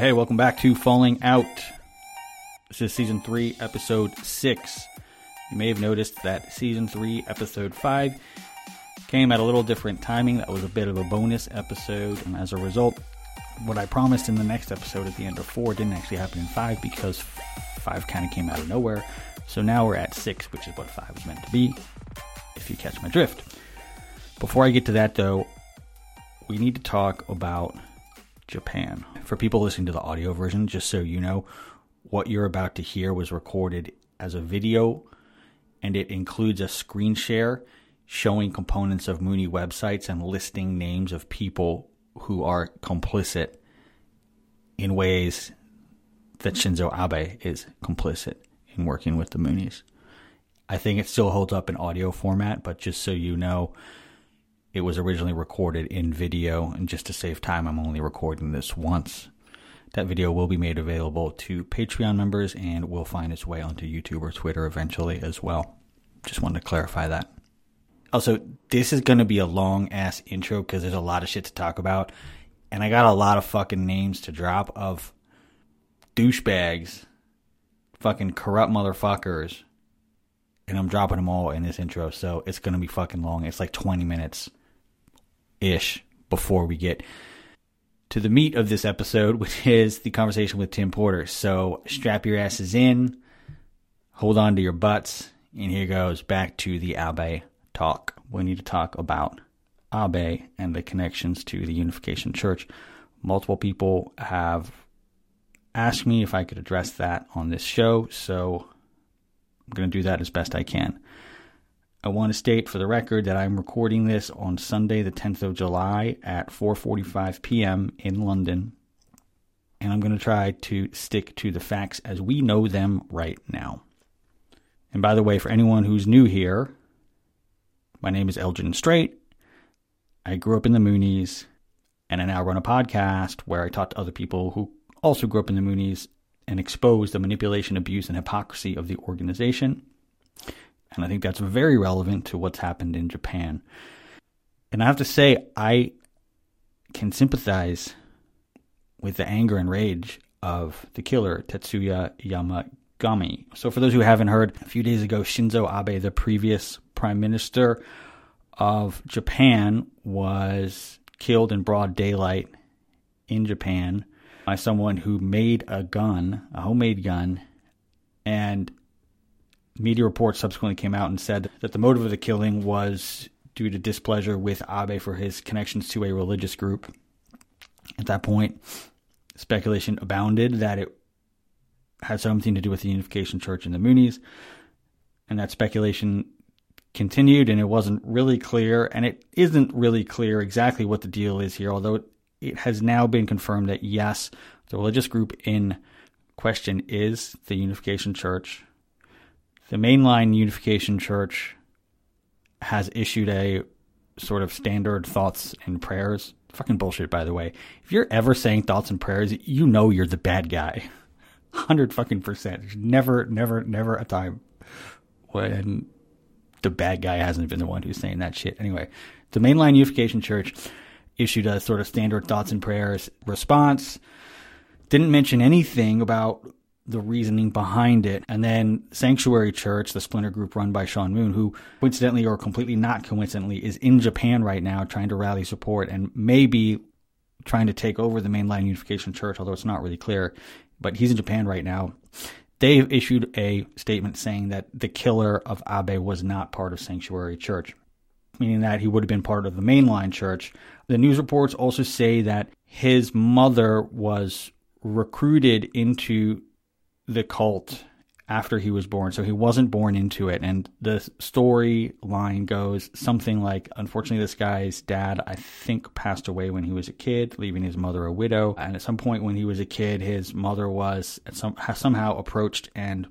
Hey, welcome back to Falling Out. This is season 3, episode 6. You may have noticed that season 3, episode 5 came at a little different timing. That was a bit of a bonus episode, and as a result, what I promised in the next episode at the end of 4 didn't actually happen in 5 because 5 kind of came out of nowhere. So now we're at 6, which is what 5 was meant to be, if you catch my drift. Before I get to that, though, we need to talk about Japan. For people listening to the audio version, just so you know, what you're about to hear was recorded as a video and it includes a screen share showing components of Moonie websites and listing names of people who are complicit in ways that Shinzo Abe is complicit in working with the Moonies. I think it still holds up in audio format, but just so you know, it was originally recorded in video, and just to save time, I'm only recording this once. That video will be made available to Patreon members and will find its way onto YouTube or Twitter eventually as well. Just wanted to clarify that. Also, this is going to be a long ass intro because there's a lot of shit to talk about. And I got a lot of fucking names to drop of douchebags, fucking corrupt motherfuckers. And I'm dropping them all in this intro. So it's going to be fucking long. It's like 20 minutes ish before we get to the meat of this episode, which is the conversation with Tim Porter. So strap your asses in, hold on to your butts, and here goes back to the Abe talk. We need to talk about Abe and the connections to the Unification Church. Multiple people have asked me if I could address that on this show, so I'm going to do that as best I can. I want to state for the record that I'm recording this on Sunday, the 10th of July at 4:45 p.m. in London, and I'm going to try to stick to the facts as we know them right now. And by the way, for anyone who's new here, my name is Elgin Straight. I grew up in the Moonies, and I now run a podcast where I talk to other people who also grew up in the Moonies and expose the manipulation, abuse, and hypocrisy of the organization. And I think that's very relevant to what's happened in Japan. And I have to say, I can sympathize with the anger and rage of the killer, Tetsuya Yamagami. So, for those who haven't heard, a few days ago, Shinzo Abe, the previous prime minister of Japan, was killed in broad daylight in Japan by someone who made a gun, a homemade gun, and media reports subsequently came out and said that the motive of the killing was due to displeasure with Abe for his connections to a religious group. At that point, speculation abounded that it had something to do with the Unification Church and the Moonies, and that speculation continued, and it wasn't really clear, and it isn't really clear exactly what the deal is here, although it has now been confirmed that yes, the religious group in question is the Unification Church, the mainline Unification Church has issued a sort of standard thoughts and prayers. Fucking bullshit, by the way. If you're ever saying thoughts and prayers, you know you're the bad guy. Hundred fucking percent. There's never, never, never a time when the bad guy hasn't been the one who's saying that shit. Anyway, the mainline Unification Church issued a sort of standard thoughts and prayers response. Didn't mention anything about the reasoning behind it. And then Sanctuary Church, the splinter group run by Sean Moon, who coincidentally or completely not coincidentally is in Japan right now trying to rally support and maybe trying to take over the mainline Unification Church, although it's not really clear. But he's in Japan right now. They've issued a statement saying that the killer of Abe was not part of Sanctuary Church, meaning that he would have been part of the mainline church. The news reports also say that his mother was recruited into the cult after he was born. So he wasn't born into it. And the storyline goes something like Unfortunately, this guy's dad, I think, passed away when he was a kid, leaving his mother a widow. And at some point when he was a kid, his mother was some, somehow approached and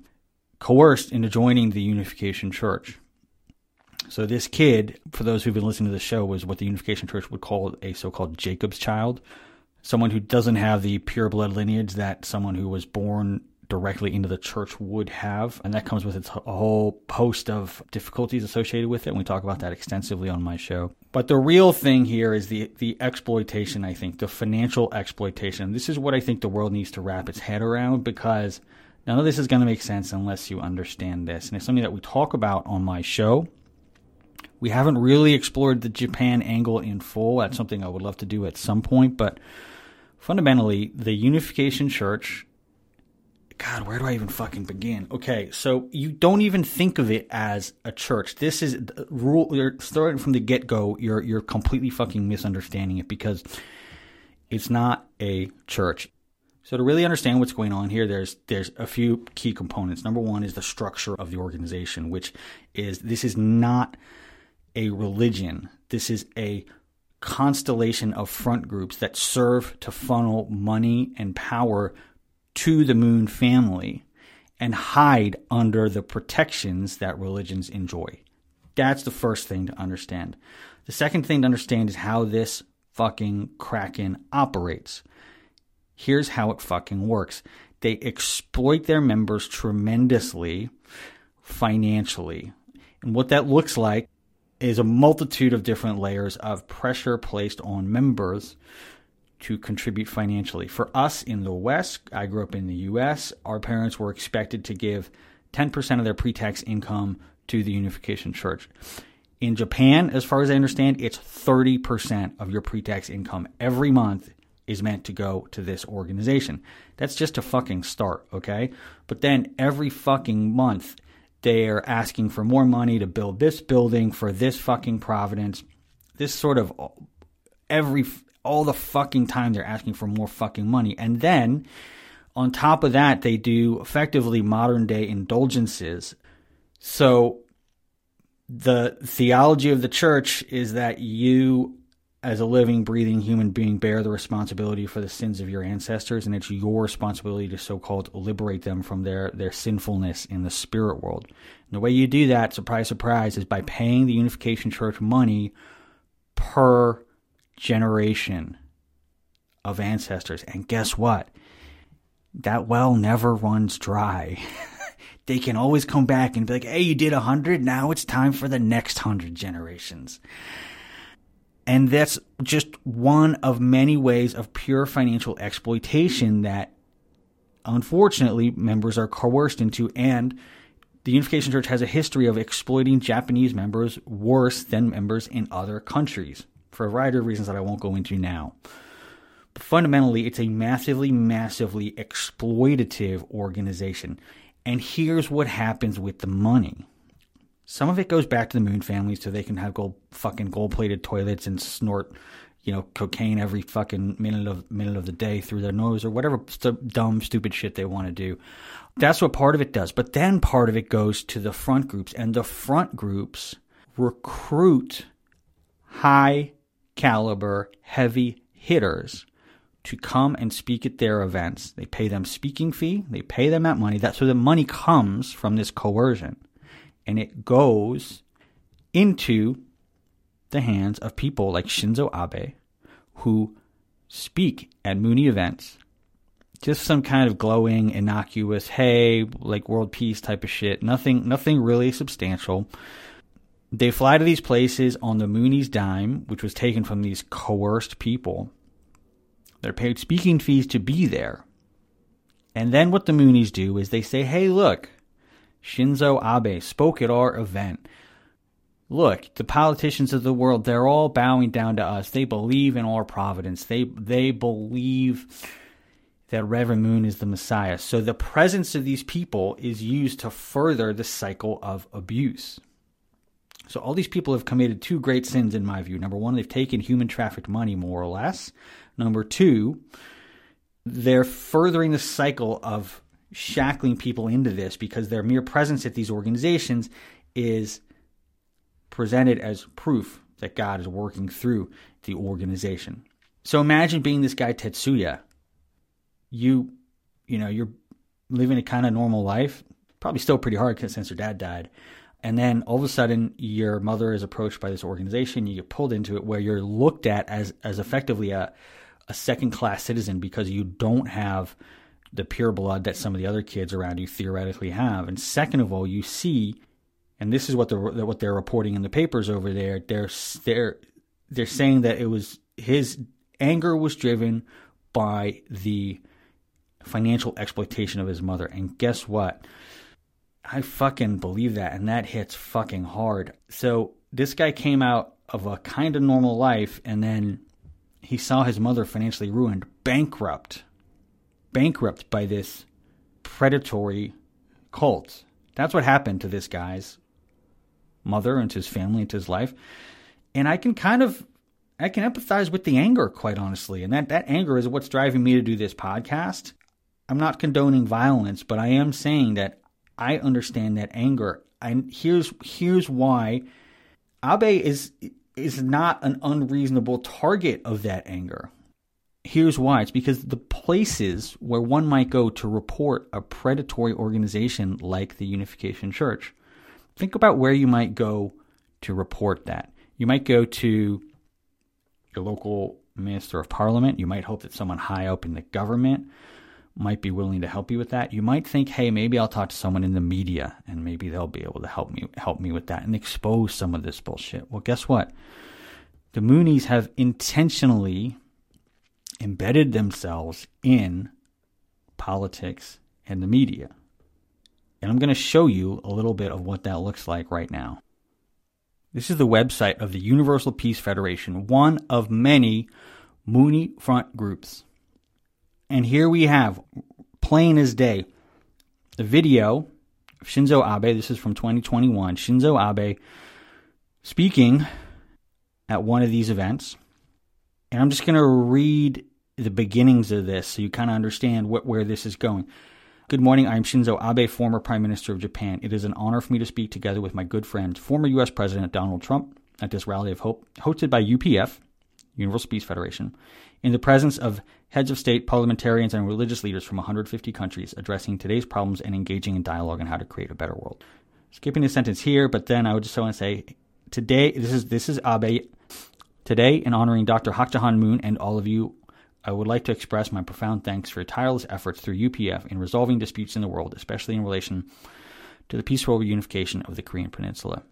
coerced into joining the Unification Church. So this kid, for those who've been listening to the show, was what the Unification Church would call a so-called Jacob's child, someone who doesn't have the pure blood lineage that someone who was born directly into the church would have. And that comes with its, whole host of difficulties associated with it. And we talk about that extensively on my show. But the real thing here is the, the exploitation, I think, the financial exploitation. This is what I think the world needs to wrap its head around because none of this is going to make sense unless you understand this. And it's something that we talk about on my show. We haven't really explored the Japan angle in full. That's something I would love to do at some point, but fundamentally, the Unification Church. God, where do I even fucking begin? Okay, so you don't even think of it as a church. This is rule. You're starting from the get go. You're you're completely fucking misunderstanding it because it's not a church. So to really understand what's going on here, there's there's a few key components. Number one is the structure of the organization, which is this is not a religion. This is a constellation of front groups that serve to funnel money and power to the moon family and hide under the protections that religions enjoy. That's the first thing to understand. The second thing to understand is how this fucking Kraken operates. Here's how it fucking works they exploit their members tremendously financially. And what that looks like is a multitude of different layers of pressure placed on members to contribute financially. For us in the West, I grew up in the US, our parents were expected to give 10% of their pre tax income to the Unification Church. In Japan, as far as I understand, it's 30% of your pre tax income every month is meant to go to this organization. That's just a fucking start, okay? But then every fucking month, they're asking for more money to build this building for this fucking Providence. This sort of every all the fucking time they're asking for more fucking money. And then on top of that, they do effectively modern day indulgences. So the theology of the church is that you as a living, breathing human being, bear the responsibility for the sins of your ancestors, and it's your responsibility to so-called liberate them from their their sinfulness in the spirit world. And the way you do that, surprise, surprise, is by paying the Unification Church money per generation of ancestors. And guess what? That well never runs dry. they can always come back and be like, "Hey, you did a hundred. Now it's time for the next hundred generations." And that's just one of many ways of pure financial exploitation that unfortunately members are coerced into. And the Unification Church has a history of exploiting Japanese members worse than members in other countries for a variety of reasons that I won't go into now. But fundamentally, it's a massively, massively exploitative organization. And here's what happens with the money some of it goes back to the Moon family so they can have gold fucking gold plated toilets and snort, you know, cocaine every fucking minute of minute of the day through their nose or whatever st- dumb stupid shit they want to do. That's what part of it does. But then part of it goes to the front groups and the front groups recruit high caliber heavy hitters to come and speak at their events. They pay them speaking fee, they pay them that money. That's so the money comes from this coercion and it goes into the hands of people like Shinzo Abe who speak at Moonie events. Just some kind of glowing, innocuous, hey, like world peace type of shit. Nothing nothing really substantial. They fly to these places on the Moonie's dime, which was taken from these coerced people. They're paid speaking fees to be there. And then what the Moonies do is they say, hey, look, Shinzo Abe spoke at our event. Look, the politicians of the world, they're all bowing down to us. They believe in our providence. They they believe that Reverend Moon is the Messiah. So the presence of these people is used to further the cycle of abuse. So all these people have committed two great sins in my view. Number one, they've taken human trafficked money more or less. Number two, they're furthering the cycle of shackling people into this because their mere presence at these organizations is presented as proof that God is working through the organization. So imagine being this guy Tetsuya. You, you know, you're living a kind of normal life, probably still pretty hard since your dad died. And then all of a sudden, your mother is approached by this organization. You get pulled into it, where you're looked at as as effectively a a second class citizen because you don't have the pure blood that some of the other kids around you theoretically have. And second of all, you see, and this is what they're what they're reporting in the papers over there. They're they're they're saying that it was his anger was driven by the financial exploitation of his mother. And guess what? I fucking believe that, and that hits fucking hard. So this guy came out of a kind of normal life, and then he saw his mother financially ruined, bankrupt, bankrupt by this predatory cult. That's what happened to this guy's mother and to his family and to his life. And I can kind of I can empathize with the anger, quite honestly. And that, that anger is what's driving me to do this podcast. I'm not condoning violence, but I am saying that I understand that anger. And here's here's why Abe is is not an unreasonable target of that anger. Here's why. It's because the places where one might go to report a predatory organization like the Unification Church. Think about where you might go to report that. You might go to your local minister of parliament. You might hope that someone high up in the government might be willing to help you with that. You might think, hey, maybe I'll talk to someone in the media and maybe they'll be able to help me help me with that and expose some of this bullshit. Well, guess what? The Moonies have intentionally embedded themselves in politics and the media. And I'm going to show you a little bit of what that looks like right now. This is the website of the Universal Peace Federation, one of many Moonie front groups. And here we have, plain as day, the video of Shinzo Abe. This is from 2021. Shinzo Abe speaking at one of these events. And I'm just going to read the beginnings of this so you kind of understand what, where this is going. Good morning. I am Shinzo Abe, former Prime Minister of Japan. It is an honor for me to speak together with my good friend, former U.S. President Donald Trump, at this rally of hope hosted by UPF, Universal Peace Federation, in the presence of heads of state, parliamentarians, and religious leaders from 150 countries addressing today's problems and engaging in dialogue on how to create a better world. Skipping a sentence here, but then I would just want to say today, this is this is Abe. Today, in honoring Dr. Hak Ja Han Moon and all of you I would like to express my profound thanks for your tireless efforts through UPF in resolving disputes in the world, especially in relation to the peaceful reunification of the Korean Peninsula.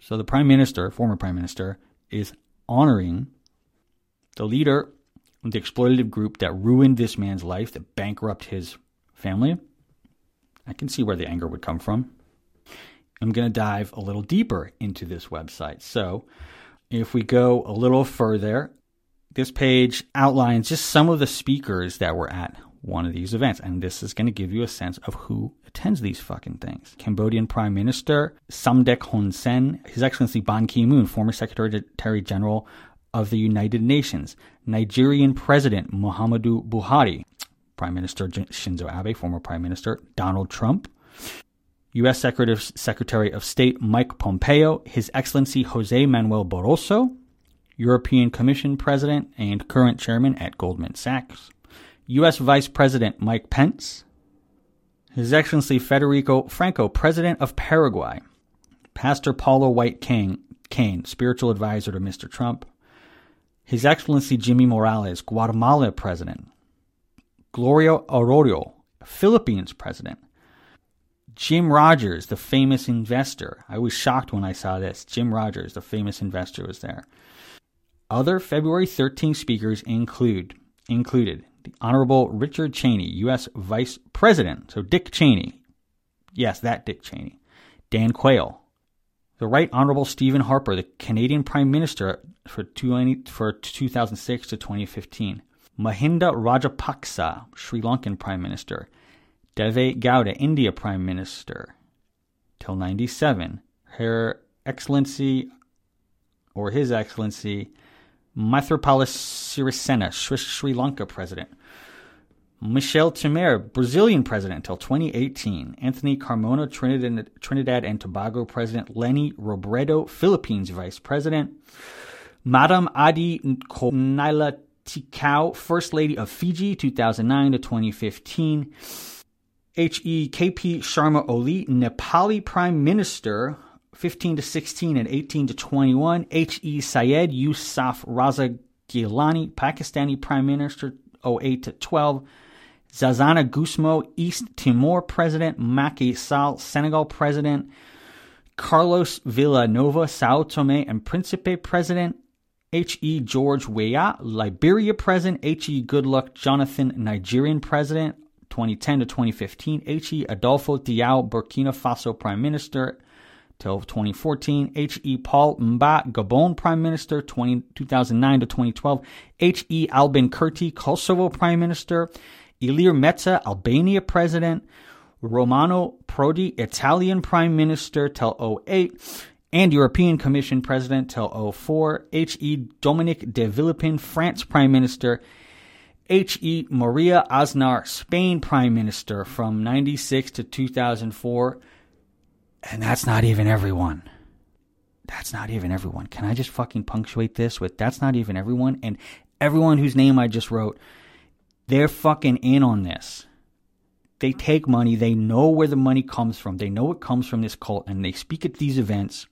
So the Prime Minister, former Prime Minister, is honoring the leader the exploitative group that ruined this man's life, that bankrupted his family. I can see where the anger would come from. I'm going to dive a little deeper into this website. So, if we go a little further, this page outlines just some of the speakers that were at one of these events, and this is going to give you a sense of who attends these fucking things. Cambodian Prime Minister Samdech Hun Sen, His Excellency Ban Ki moon, former Secretary General of the United Nations, Nigerian President Muhammadu Buhari, Prime Minister Shinzo Abe, former Prime Minister Donald Trump, U.S. Secretary of State Mike Pompeo, His Excellency Jose Manuel Barroso, European Commission President and current chairman at Goldman Sachs, U.S. Vice President Mike Pence, His Excellency Federico Franco, President of Paraguay, Pastor Paula White Cain, Cain, spiritual advisor to Mr. Trump, His Excellency Jimmy Morales, Guatemala President, Gloria Arroyo, Philippines President, Jim Rogers, the famous investor. I was shocked when I saw this. Jim Rogers, the famous investor, was there. Other February 13 speakers include included the Honorable Richard Cheney, U.S. Vice President, so Dick Cheney, yes, that Dick Cheney, Dan Quayle, the Right Honorable Stephen Harper, the Canadian Prime Minister for, 20, for 2006 to 2015, Mahinda Rajapaksa, Sri Lankan Prime Minister, Deve Gowda, India Prime Minister, till 97, Her Excellency or His Excellency Maithripala Sirisena, Sri Lanka president. Michel Temer, Brazilian president until 2018. Anthony Carmona, Trinidad, Trinidad and Tobago president. Leni Robredo, Philippines vice president. Madam Adi Naila Tikau, First Lady of Fiji, 2009 to 2015. HEKP Sharma Oli, Nepali Prime Minister, 15 to 16 and 18 to 21, H.E. Syed Yousaf Raza Gilani, Pakistani Prime Minister, 08 to 12, Xanana Gusmão, East Timor president, Macky Sall, Senegal president, Carlos Vila Nova, Sao Tome and Principe president, H.E. George Weah, Liberia president, H.E. Goodluck Jonathan, Nigerian president, 2010 to 2015, H.E. Adolfo Tiao, Burkina Faso prime minister, till 2014, H.E. Paul Mba, Gabon Prime Minister, 20, 2009 to 2012, H.E. Albin Kurti, Kosovo Prime Minister, Ilir Meta, Albania President, Romano Prodi, Italian Prime Minister till 08, and European Commission President till 04, H.E. Dominique de Villepin, France Prime Minister, H.E. Maria Aznar, Spain Prime Minister from 96 to 2004, and that's not even everyone. That's not even everyone. Can I just fucking punctuate this with that's not even everyone? And everyone whose name I just wrote, they're fucking in on this. They take money. They know where the money comes from. They know it comes from this cult and they speak at these events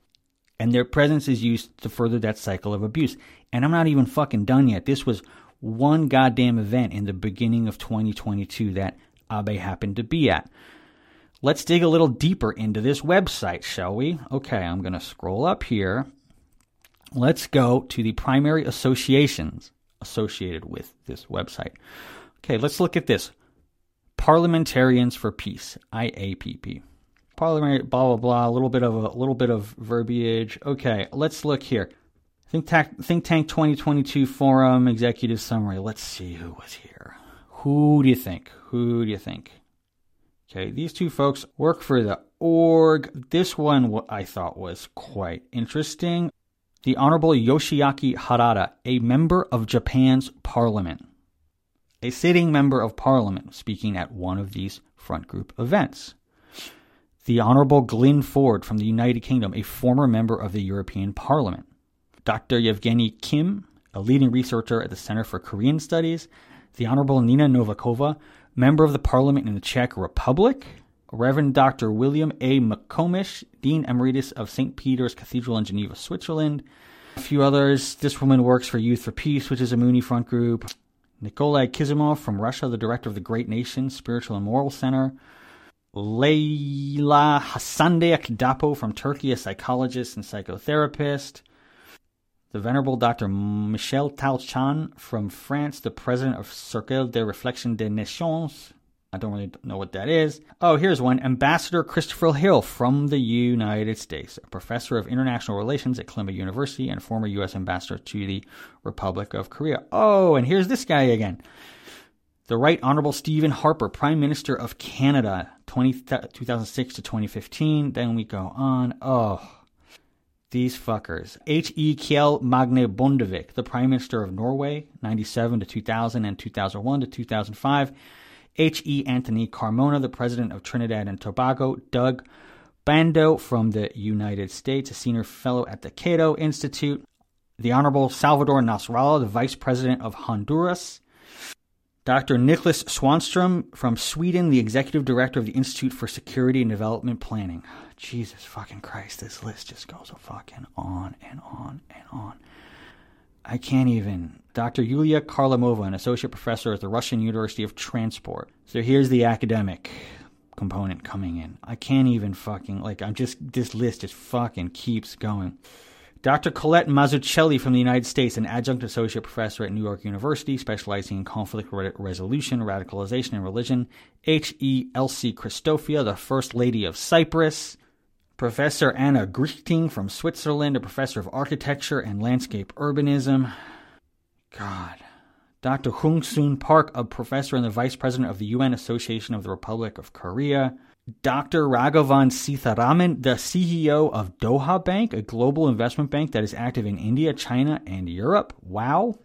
and their presence is used to further that cycle of abuse. And I'm not even fucking done yet. This was one goddamn event in the beginning of 2022 that Abe happened to be at. Let's dig a little deeper into this website, shall we? Okay, I'm going to scroll up here. Let's go to the primary associations associated with this website. Okay, let's look at this. Parliamentarians for Peace, IAPP. Parliament, blah blah blah. A little bit of a, little bit of verbiage. Okay, let's look here. Think Tank, Think Tank 2022 Forum Executive Summary. Let's see who was here. Who do you think? Who do you think? Okay, these two folks work for the org. This one I thought was quite interesting. The Honorable Yoshiaki Harada, a member of Japan's parliament, a sitting member of parliament, speaking at one of these front group events. The Honorable Glyn Ford from the United Kingdom, a former member of the European Parliament. Dr. Yevgeny Kim, a leading researcher at the Center for Korean Studies. The Honorable Nina Novakova, Member of the Parliament in the Czech Republic, Reverend Dr. William A. McComish, Dean Emeritus of St. Peter's Cathedral in Geneva, Switzerland. A few others. This woman works for Youth for Peace, which is a Moonie front group. Nikolai Kizimov from Russia, the director of the Great Nation Spiritual and Moral Center. Leyla Hassandeak Dapo from Turkey, a psychologist and psychotherapist the Venerable Dr. Michel Talchan from France, the president of Cercle de Reflexion des Nations. I don't really know what that is. Oh, here's one Ambassador Christopher Hill from the United States, a professor of international relations at Columbia University and former U.S. ambassador to the Republic of Korea. Oh, and here's this guy again. The Right Honorable Stephen Harper, Prime Minister of Canada, 20, 2006 to 2015. Then we go on. Oh, these fuckers. H.E. Kjell Magne Bondevik, the Prime Minister of Norway, 97 to 2000 and 2001 to 2005. H.E. Anthony Carmona, the President of Trinidad and Tobago. Doug Bandow from the United States, a senior fellow at the Cato Institute. The Honorable Salvador Nasrallah, the Vice President of Honduras. Dr. Nicholas Swanstrom from Sweden, the Executive Director of the Institute for Security and Development Planning. Jesus fucking Christ, this list just goes fucking on and on and on. I can't even. Dr. Yulia Karlamova, an associate professor at the Russian University of Transport. So here's the academic component coming in. I can't even fucking, like, I'm just, this list just fucking keeps going. Dr. Colette Mazzucchelli from the United States, an adjunct associate professor at New York University, specializing in conflict resolution, radicalization, and religion. H. E. Christofia, the First Lady of Cyprus. Professor Anna Grichting from Switzerland, a professor of architecture and landscape urbanism. God. Dr. Hung Soon Park, a professor and the vice president of the UN Association of the Republic of Korea. Dr. Raghavan Sitharaman, the CEO of Doha Bank, a global investment bank that is active in India, China, and Europe. Wow.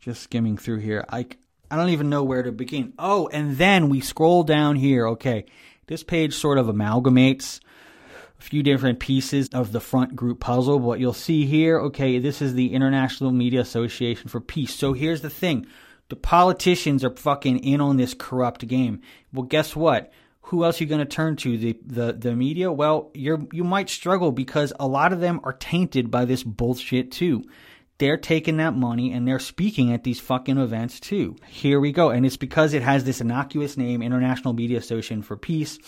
Just skimming through here. I, I don't even know where to begin. Oh, and then we scroll down here. Okay. This page sort of amalgamates a few different pieces of the front group puzzle. What you'll see here, okay, this is the International Media Association for Peace. So here's the thing. The politicians are fucking in on this corrupt game. Well, guess what? who else are you going to turn to? The, the the media? Well, you're you might struggle because a lot of them are tainted by this bullshit too. they're taking that money and they're speaking at these fucking events too. Here we go. And it's because it has this innocuous name, International Media Association for Peace.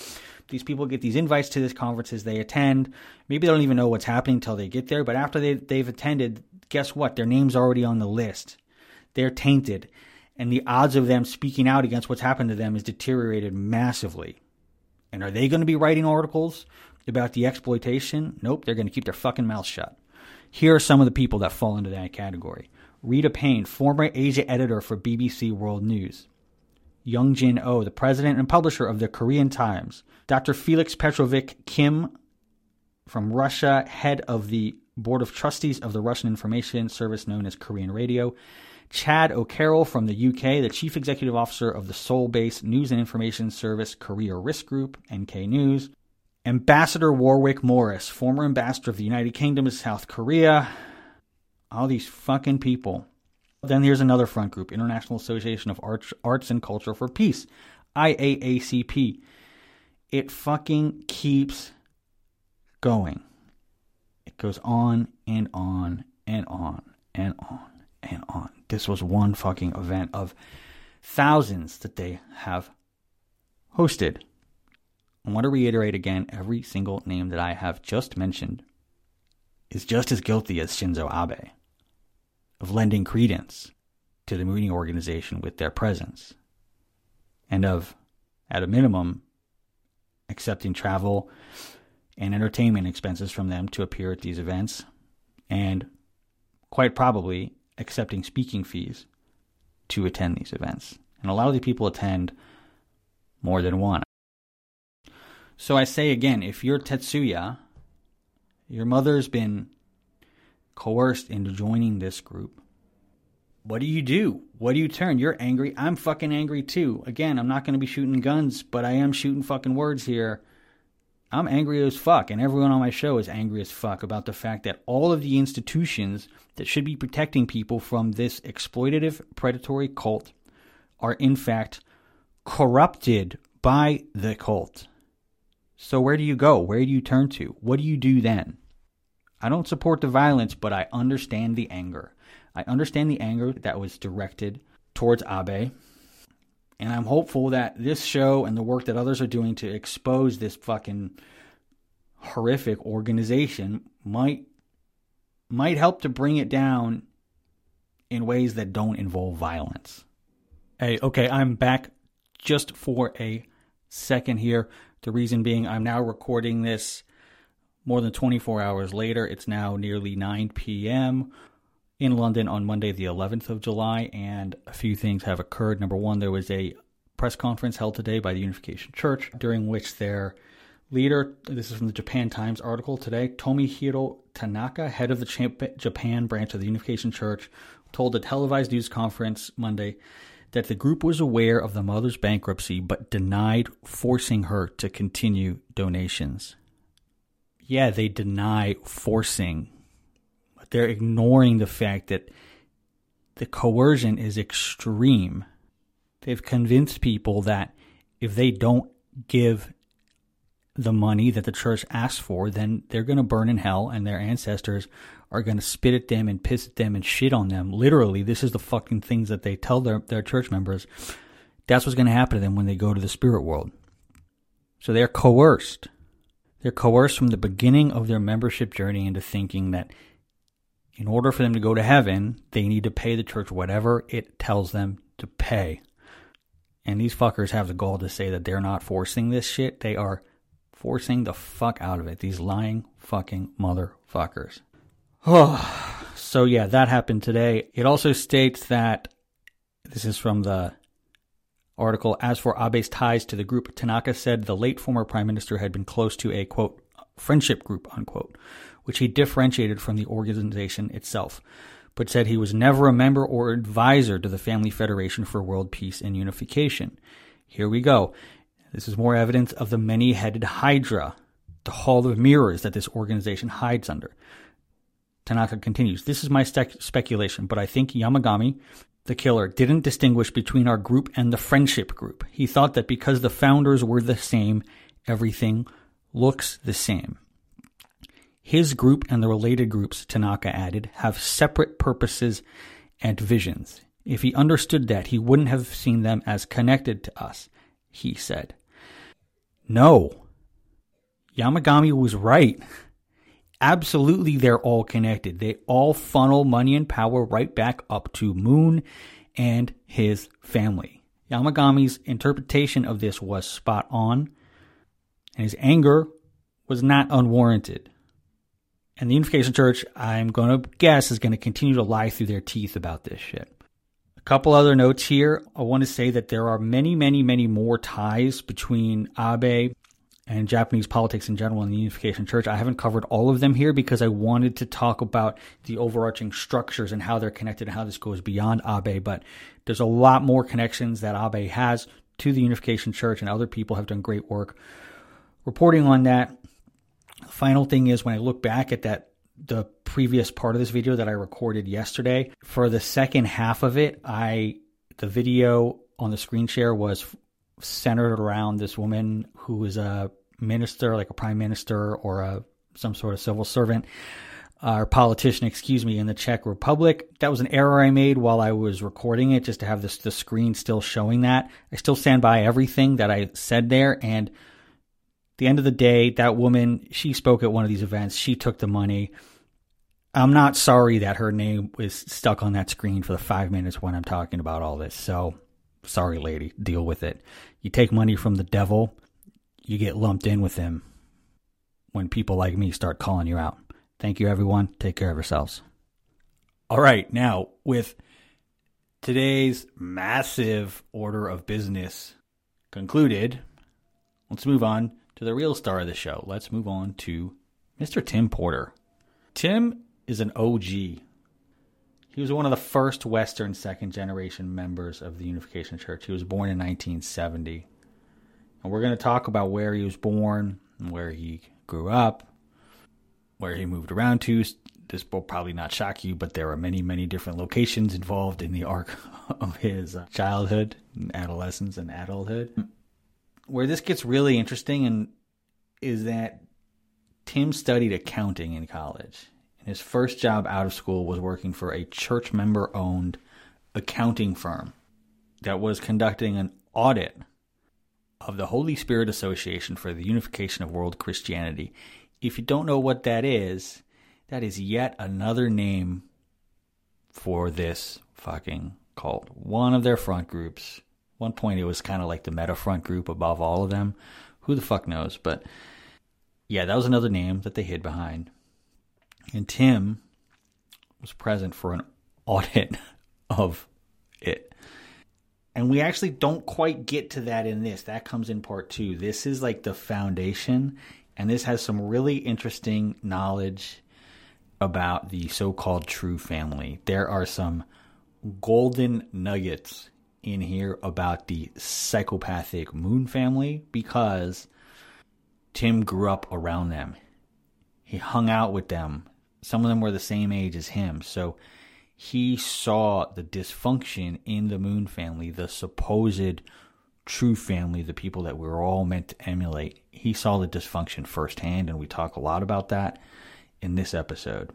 These people get these invites to these conferences, they attend. Maybe they don't even know what's happening until they get there, but after they, they've attended, guess what? Their name's already on the list. They're tainted. And the odds of them speaking out against what's happened to them is deteriorated massively. And are they going to be writing articles about the exploitation? Nope, they're going to keep their fucking mouths shut. Here are some of the people that fall into that category. Rita Payne, former Asia editor for BBC World News. Young Jin Oh, the president and publisher of the Korean Times. Dr. Felix Petrovich Kim from Russia, head of the Board of Trustees of the Russian Information Service known as Korean Radio. Chad O'Carroll from the UK, the Chief Executive Officer of the Seoul based News and Information Service Korea Risk Group, NK News. Ambassador Warwick Morris, former ambassador of the United Kingdom to South Korea. All these fucking people. Then here's another front group, International Association of Arts, Arts and Culture for Peace, IAACP. It fucking keeps going. It goes on and on and on and on and on. This was one fucking event of thousands that they have hosted. I want to reiterate again every single name that I have just mentioned is just as guilty as Shinzo Abe of lending credence to the Moonie organization with their presence and of, at a minimum, accepting travel and entertainment expenses from them to appear at these events and quite probably accepting speaking fees to attend these events. And a lot of the people attend more than one. So I say again, if you're Tetsuya, your mother's been coerced into joining this group. What do you do? What do you turn? You're angry. I'm fucking angry too. Again, I'm not going to be shooting guns, but I am shooting fucking words here. I'm angry as fuck, and everyone on my show is angry as fuck about the fact that all of the institutions that should be protecting people from this exploitative, predatory cult are in fact corrupted by the cult. So where do you go? Where do you turn to? What do you do then? I don't support the violence, but I understand the anger. I understand the anger that was directed towards Abe. And I'm hopeful that this show and the work that others are doing to expose this fucking horrific organization might might help to bring it down in ways that don't involve violence. Hey, okay, I'm back just for a second here. The reason being, I'm now recording this more than 24 hours later. It's now nearly 9 p.m. in London on Monday, the 11th of July, and a few things have occurred. Number one, there was a press conference held today by the Unification Church during which their leader, this is from the Japan Times article today, Tomohiro Tanaka, head of the Japan branch of the Unification Church, told a televised news conference Monday that the group was aware of the mother's bankruptcy but denied forcing her to continue donations. Yeah, they deny forcing, they're ignoring the fact that the coercion is extreme. They've convinced people that if they don't give the money that the church asks for, then they're going to burn in hell and their ancestors are going to spit at them and piss at them and shit on them. Literally, this is the fucking things that they tell their, their church members. That's what's going to happen to them when they go to the spirit world. So they're coerced. They're coerced from the beginning of their membership journey into thinking that in order for them to go to heaven, they need to pay the church whatever it tells them to pay. And these fuckers have the gall to say that they're not forcing this shit. They are forcing the fuck out of it. These lying fucking motherfuckers. Oh, so yeah, that happened today. It also states that this is from the article. As for Abe's ties to the group, Tanaka said the late former prime minister had been close to a quote friendship group unquote, which he differentiated from the organization itself, but said he was never a member or advisor to the Family Federation for World Peace and Unification. Here we go. This is more evidence of the many-headed hydra, the hall of mirrors that this organization hides under. Tanaka continues, This is my speculation, but I think Yamagami, the killer, didn't distinguish between our group and the friendship group. He thought that because the founders were the same, everything looks the same. His group and the related groups, Tanaka added, have separate purposes and visions. If he understood that, he wouldn't have seen them as connected to us, he said. No. Yamagami was right. Absolutely, they're all connected. They all funnel money and power right back up to Moon and his family. Yamagami's interpretation of this was spot on, and his anger was not unwarranted. And the Unification Church, I'm going to guess, is going to continue to lie through their teeth about this shit. A couple other notes here. I want to say that there are many, many, many more ties between Abe and Japanese politics in general and the Unification Church. I haven't covered all of them here because I wanted to talk about the overarching structures and how they're connected and how this goes beyond Abe. But there's a lot more connections that Abe has to the Unification Church, and other people have done great work reporting on that. The final thing is when I look back at that the previous part of this video that I recorded yesterday, for the second half of it, I the video on the screen share was centered around this woman who was a minister, like a prime minister or a some sort of civil servant uh, or politician, excuse me, in the Czech Republic. That was an error I made while I was recording it, just to have this the screen still showing that. I still stand by everything that I said there, and the end of the day, that woman, she spoke at one of these events. She took the money. I'm not sorry that her name was stuck on that screen for the five minutes when I'm talking about all this. So, sorry, lady, deal with it. You take money from the devil, you get lumped in with him when people like me start calling you out. Thank you, everyone. Take care of yourselves. All right, now with today's massive order of business concluded, let's move on to the real star of the show. Let's move on to Mr. Tim Porter. Tim is an OG. He was one of the first Western second generation members of the Unification Church. He was born in 1970. And we're going to talk about where he was born, where he grew up, where he moved around to. This will probably not shock you, but there are many, many different locations involved in the arc of his childhood, adolescence, and adulthood. Where this gets really interesting and is that Tim studied accounting in college. And his first job out of school was working for a church member owned accounting firm that was conducting an audit of the Holy Spirit Association for the Unification of World Christianity. If you don't know what that is, that is yet another name for this fucking cult. One of their front groups. One point it was kind of like the meta front group above all of them. Who the fuck knows? But yeah, that was another name that they hid behind. And Tim was present for an audit of it. And we actually don't quite get to that in this. That comes in part two. This is like the foundation, and this has some really interesting knowledge about the so called true family. There are some golden nuggets in here about the psychopathic Moon family because Tim grew up around them. He hung out with them. Some of them were the same age as him. So he saw the dysfunction in the Moon family, the supposed true family, the people that we were all meant to emulate. He saw the dysfunction firsthand, and we talk a lot about that in this episode.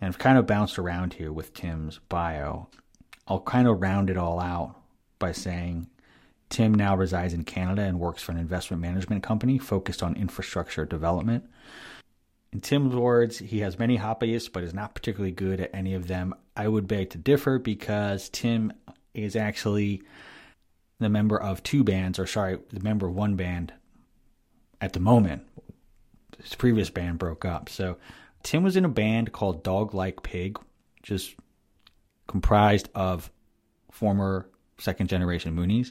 And I've kind of bounced around here with Tim's bio. I'll kind of round it all out by saying Tim now resides in Canada and works for an investment management company focused on infrastructure development. In Tim's words, he has many hobbies but is not particularly good at any of them. I would beg to differ because Tim is actually the member of two bands, or sorry, the member of one band at the moment. His previous band broke up. So Tim was in a band called Dog Like Pig, which is comprised of former second generation Moonies.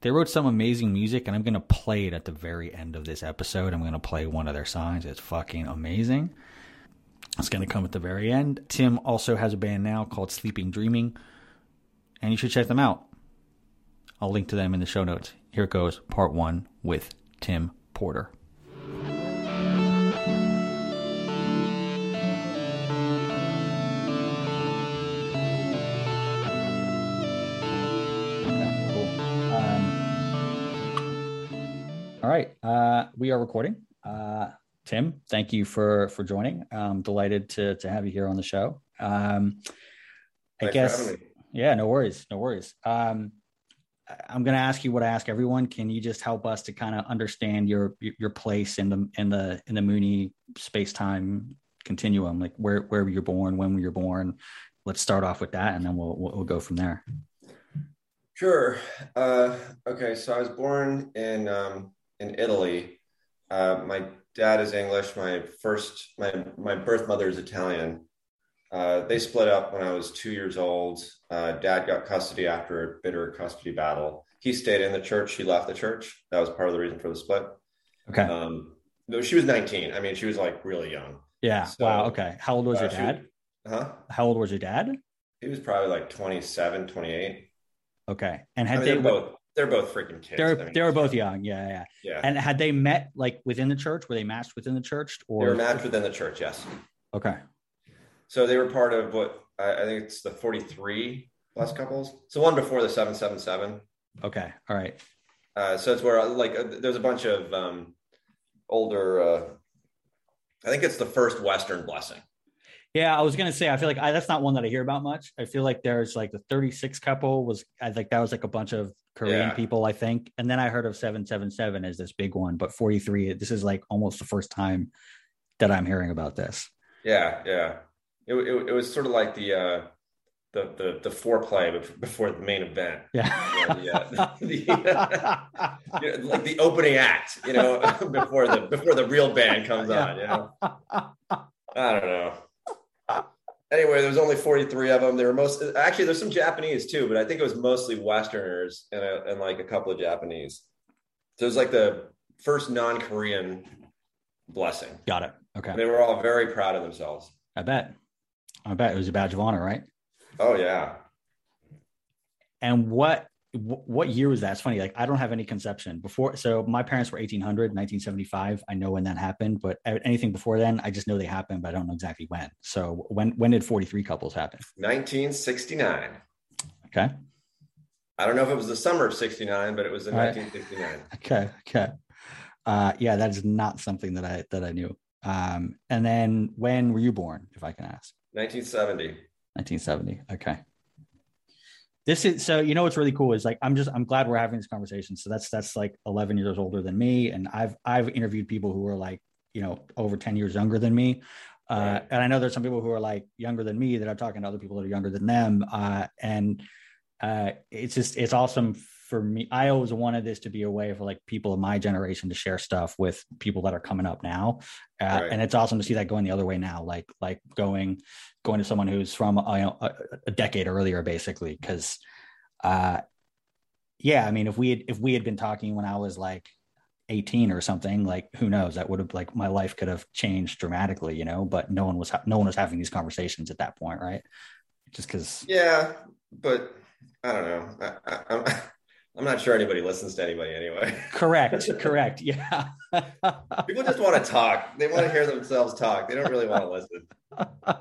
They wrote some amazing music, and I'm going to play it at the very end of this episode. I'm going to play one of their songs. It's fucking amazing. It's going to come at the very end. Tim also has a band now called Sleeping Dreaming, and you should check them out. I'll link to them in the show notes. Here it goes, part one with Tim Porter. Right. Uh, we are recording. Uh, Tim, thank you for for joining. I'm delighted to to have you here on the show. Um, I Thanks guess, yeah, no worries, no worries. Um, I'm going to ask you what I ask everyone. Can you just help us to kind of understand your your place in the in the in the Moonie space time continuum? Like where where were you born? When were you born? Let's start off with that, and then we'll we'll, we'll go from there. Sure. Uh, okay, so I was born in um, in Italy. Uh, my dad is English. My first, my my birth mother is Italian. Uh, they split up when I was two years old. Uh, dad got custody after a bitter custody battle. He stayed in the church. She left the church. That was part of the reason for the split. Okay. Um, no, she was 19. I mean, she was like really young. yeah. so, wow. Okay. How old was Uh, your she- dad? Huh? How old was your dad? He was probably like 27, 28. Okay. And I had mean, they both they're both freaking kids. they're I mean, they were both young. Yeah, yeah. Yeah. And had they met like within the church? Were they matched within the church? Or They were matched within the church, yes. Okay. So they were part of what I, I think it's the 43 plus couples. So one before the 777. Okay. All right. Uh, so it's where like uh, there's a bunch of um, older. Uh, I think it's the first Western blessing. Yeah, I was gonna say I feel like I, that's not one that I hear about much. I feel like there's like the 36 couple was I think that was like a bunch of Korean Yeah. people I think, and then I heard of 777 as this big one, but 43 this is like almost the first time that I'm hearing about this. Yeah, yeah. It, it, it was sort of like the uh, the the the foreplay before the main event. Yeah. Yeah, the, you know, like the opening act, you know, before the before the real band comes on. You know, I don't know. Anyway, there was only 43 of them. They were most actually there's some Japanese too, but I think it was mostly Westerners and, a, and like a couple of Japanese. So it was like the first non-Korean blessing. Got it. Okay. They were all very proud of themselves. I bet. I bet it was a badge of honor, right? Oh yeah. And what wh- what year was that? It's funny. Like I don't have any conception before. So my parents were 1800, 1975. I know when that happened, but anything before then, I just know they happened, but I don't know exactly when. So when when did 43 couples happen? 1969. Okay. I don't know if it was the summer of 69, but it was in All right. 1969. Okay. Okay. Uh, yeah, that is not something that I that I knew. Um, and then when were you born, if I can ask? 1970. 1970. Okay. This is so you know what's really cool is like I'm just I'm glad we're having this conversation. So that's that's like 11 years older than me, and I've I've interviewed people who are like you know over 10 years younger than me, uh, Right. and I know there's some people who are like younger than me that I'm talking to other people that are younger than them, uh, and uh, it's just it's awesome for me. I always wanted this to be a way for like people of my generation to share stuff with people that are coming up now, uh, Right. and it's awesome to see that going the other way now. Like like going going to someone who's from uh, you know, a, a decade earlier, basically, because uh, yeah, I mean, if we had if we had been talking when I was like 18 or something, like who knows, that would have like my life could have changed dramatically, you know. But no one was ha- no one was having these conversations at that point, right? Just because Yeah, but I don't know. I, I, I'm, not sure anybody listens to anybody anyway. correct, correct, yeah. People just want to talk. They want to hear themselves talk. They don't really want to listen.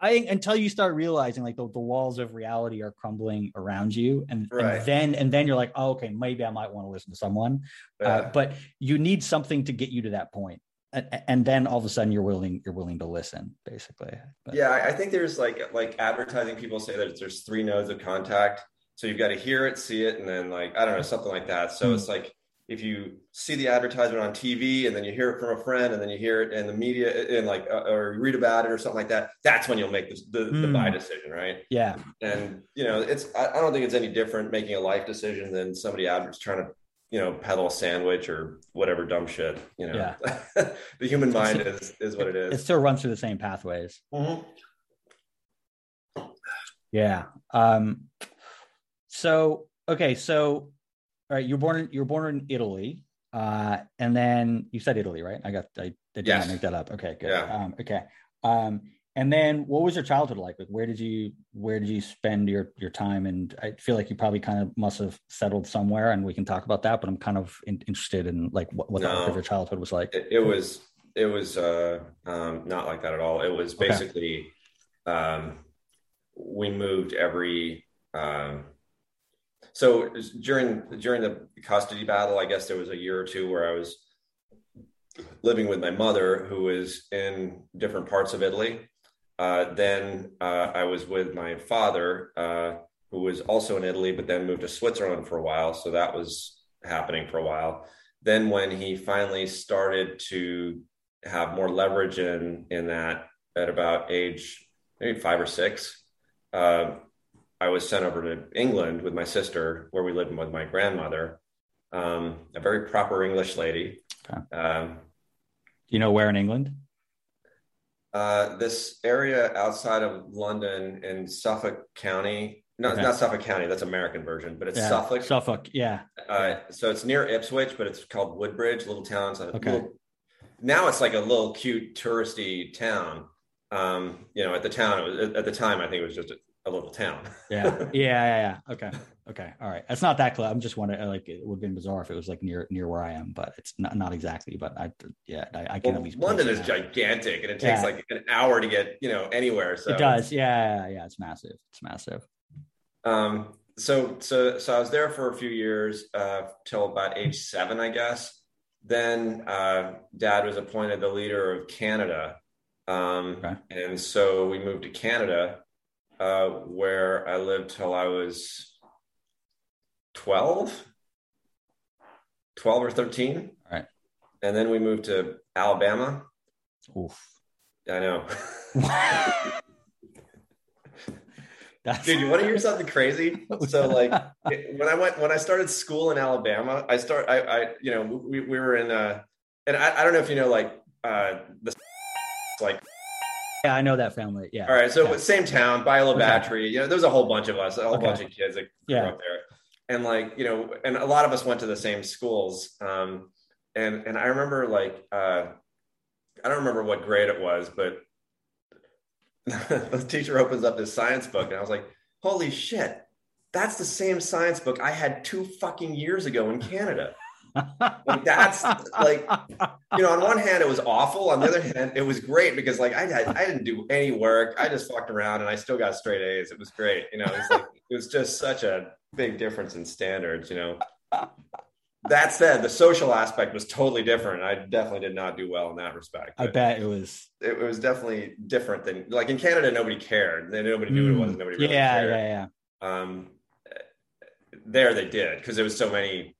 I think until you start realizing like the, the walls of reality are crumbling around you, and, Right. and then and then you're like, oh, okay, maybe I might want to listen to someone. Yeah. Uh, but you need something to get you to that point, and, and then all of a sudden you're willing you're willing to listen, basically. But, yeah, I I think there's like like advertising. People say that there's three nodes of contact. So you've got to hear it, see it, and then like I don't know something like that. So Hmm. it's like if you see the advertisement on TV and then you hear it from a friend and then you hear it in the media and like uh, or you read about it or something like that. That's when you'll make the the, the Hmm. buy decision, right? yeah, and you know it's I, I don't think it's any different making a life decision than somebody out trying to you know peddle a sandwich or whatever dumb shit you know the human mind is is what it is. it still runs through the same pathways. Mhm. Yeah. Um. So okay, so all right, you're born in, you were born in Italy, uh, and then you said Italy, right? I got I, I did Yes. not make that up. Okay, good. Yeah. Um, okay. Um, and then what was your childhood like? Like, where did you where did you spend your your time? And I feel like you probably kind of must have settled somewhere, and we can talk about that. But I'm kind of in, interested in like what, what No. of your childhood was like. it, it was it was uh um not like that at all it was Okay. basically um we moved every um so during during the custody battle i guess there was a year or two where i was living with my mother, who was in different parts of Italy. Uh, then uh, I was with my father, uh, who was also in Italy, but then moved to Switzerland for a while. So that was happening for a while. Then when he finally started to have more leverage in in that at about age maybe five or six, uh, I was sent over to England with my sister, where we lived with my grandmother, um, a very proper English lady. Okay. Um, Do you know where in England? uh, this area outside of London in Suffolk County. No, Okay. not Suffolk County. That's American version, but it's Yeah, Suffolk. Suffolk. Yeah. Uh, so it's near Ipswich, but it's called Woodbridge, little town. It's a Okay. little- now it's like a little cute touristy town. Um, you know, at the town, it was, at the time, I think it was just a, little town. Yeah. yeah. Yeah. Yeah. Okay. Okay. All right. That's not that close. I'm just wondering. Like, it would have been bizarre if it was like near near where I am, but it's not not exactly. But I, yeah, I, I can Well, at least. London is gigantic, and it takes Yeah. like an hour to get you know anywhere. So It does. Yeah. Yeah. Yeah. It's massive. It's massive. Um, so so so I was there for a few years uh, till about age seven, I guess. Then uh, Dad was appointed the leader of Canada, um, Okay. and so we moved to Canada, uh, where I lived till I was 12, 12 or thirteen. All right. And then we moved to Alabama. Oof. I know. That's Dude, you want to hear something crazy? So like it- when I went when I started school in Alabama, I start I, I you know we, we were in uh and I, I don't know if you know like uh the like yeah, I know that family. Yeah. all right so Yeah. same town Bayou La Okay. Batre you know there's a whole bunch of us a whole Okay. bunch of kids that grew Yeah. up there and like you know and a lot of us went to the same schools um and and I remember like uh I don't remember what grade it was but the teacher opens up this science book and I was like holy shit that's the same science book I had two fucking years ago in Canada. Like that's like you know, on one hand it was awful. On the other hand, it was great because like I had I didn't do any work. I just fucked around and I still got straight A's. It was great. You know, it was like it was just such a big difference in standards, you know. That said, the social aspect was totally different. I definitely did not do well in that respect. I bet it was. it, was definitely different than like in Canada, nobody cared. Then Nobody knew what it was. Mm, Nobody really yeah, cared yeah, yeah. um, there they did because there was so many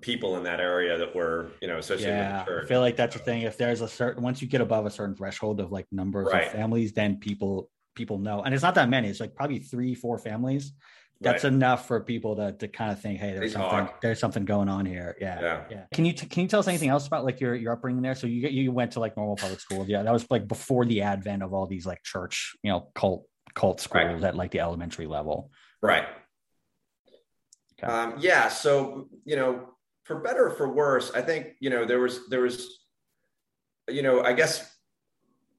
people in that area that were you know associated Yeah, I feel like that's the thing. If there's a certain once you get above a certain threshold of like numbers Right. of families, then people people know, and it's not that many. It's like probably three, four families. That's Right. enough for people to to kind of think, hey, there's They something talk. there's something going on here. Yeah, Yeah. yeah. Can you t- can you tell us anything else about like your your upbringing there? So you you went to like normal public school. Yeah, that was like before the advent of all these like church, you know, cult cult schools Right. at like the elementary level. Right. Okay. Um, yeah. So you know, for better or for worse, I think you know there was there was, you know, I guess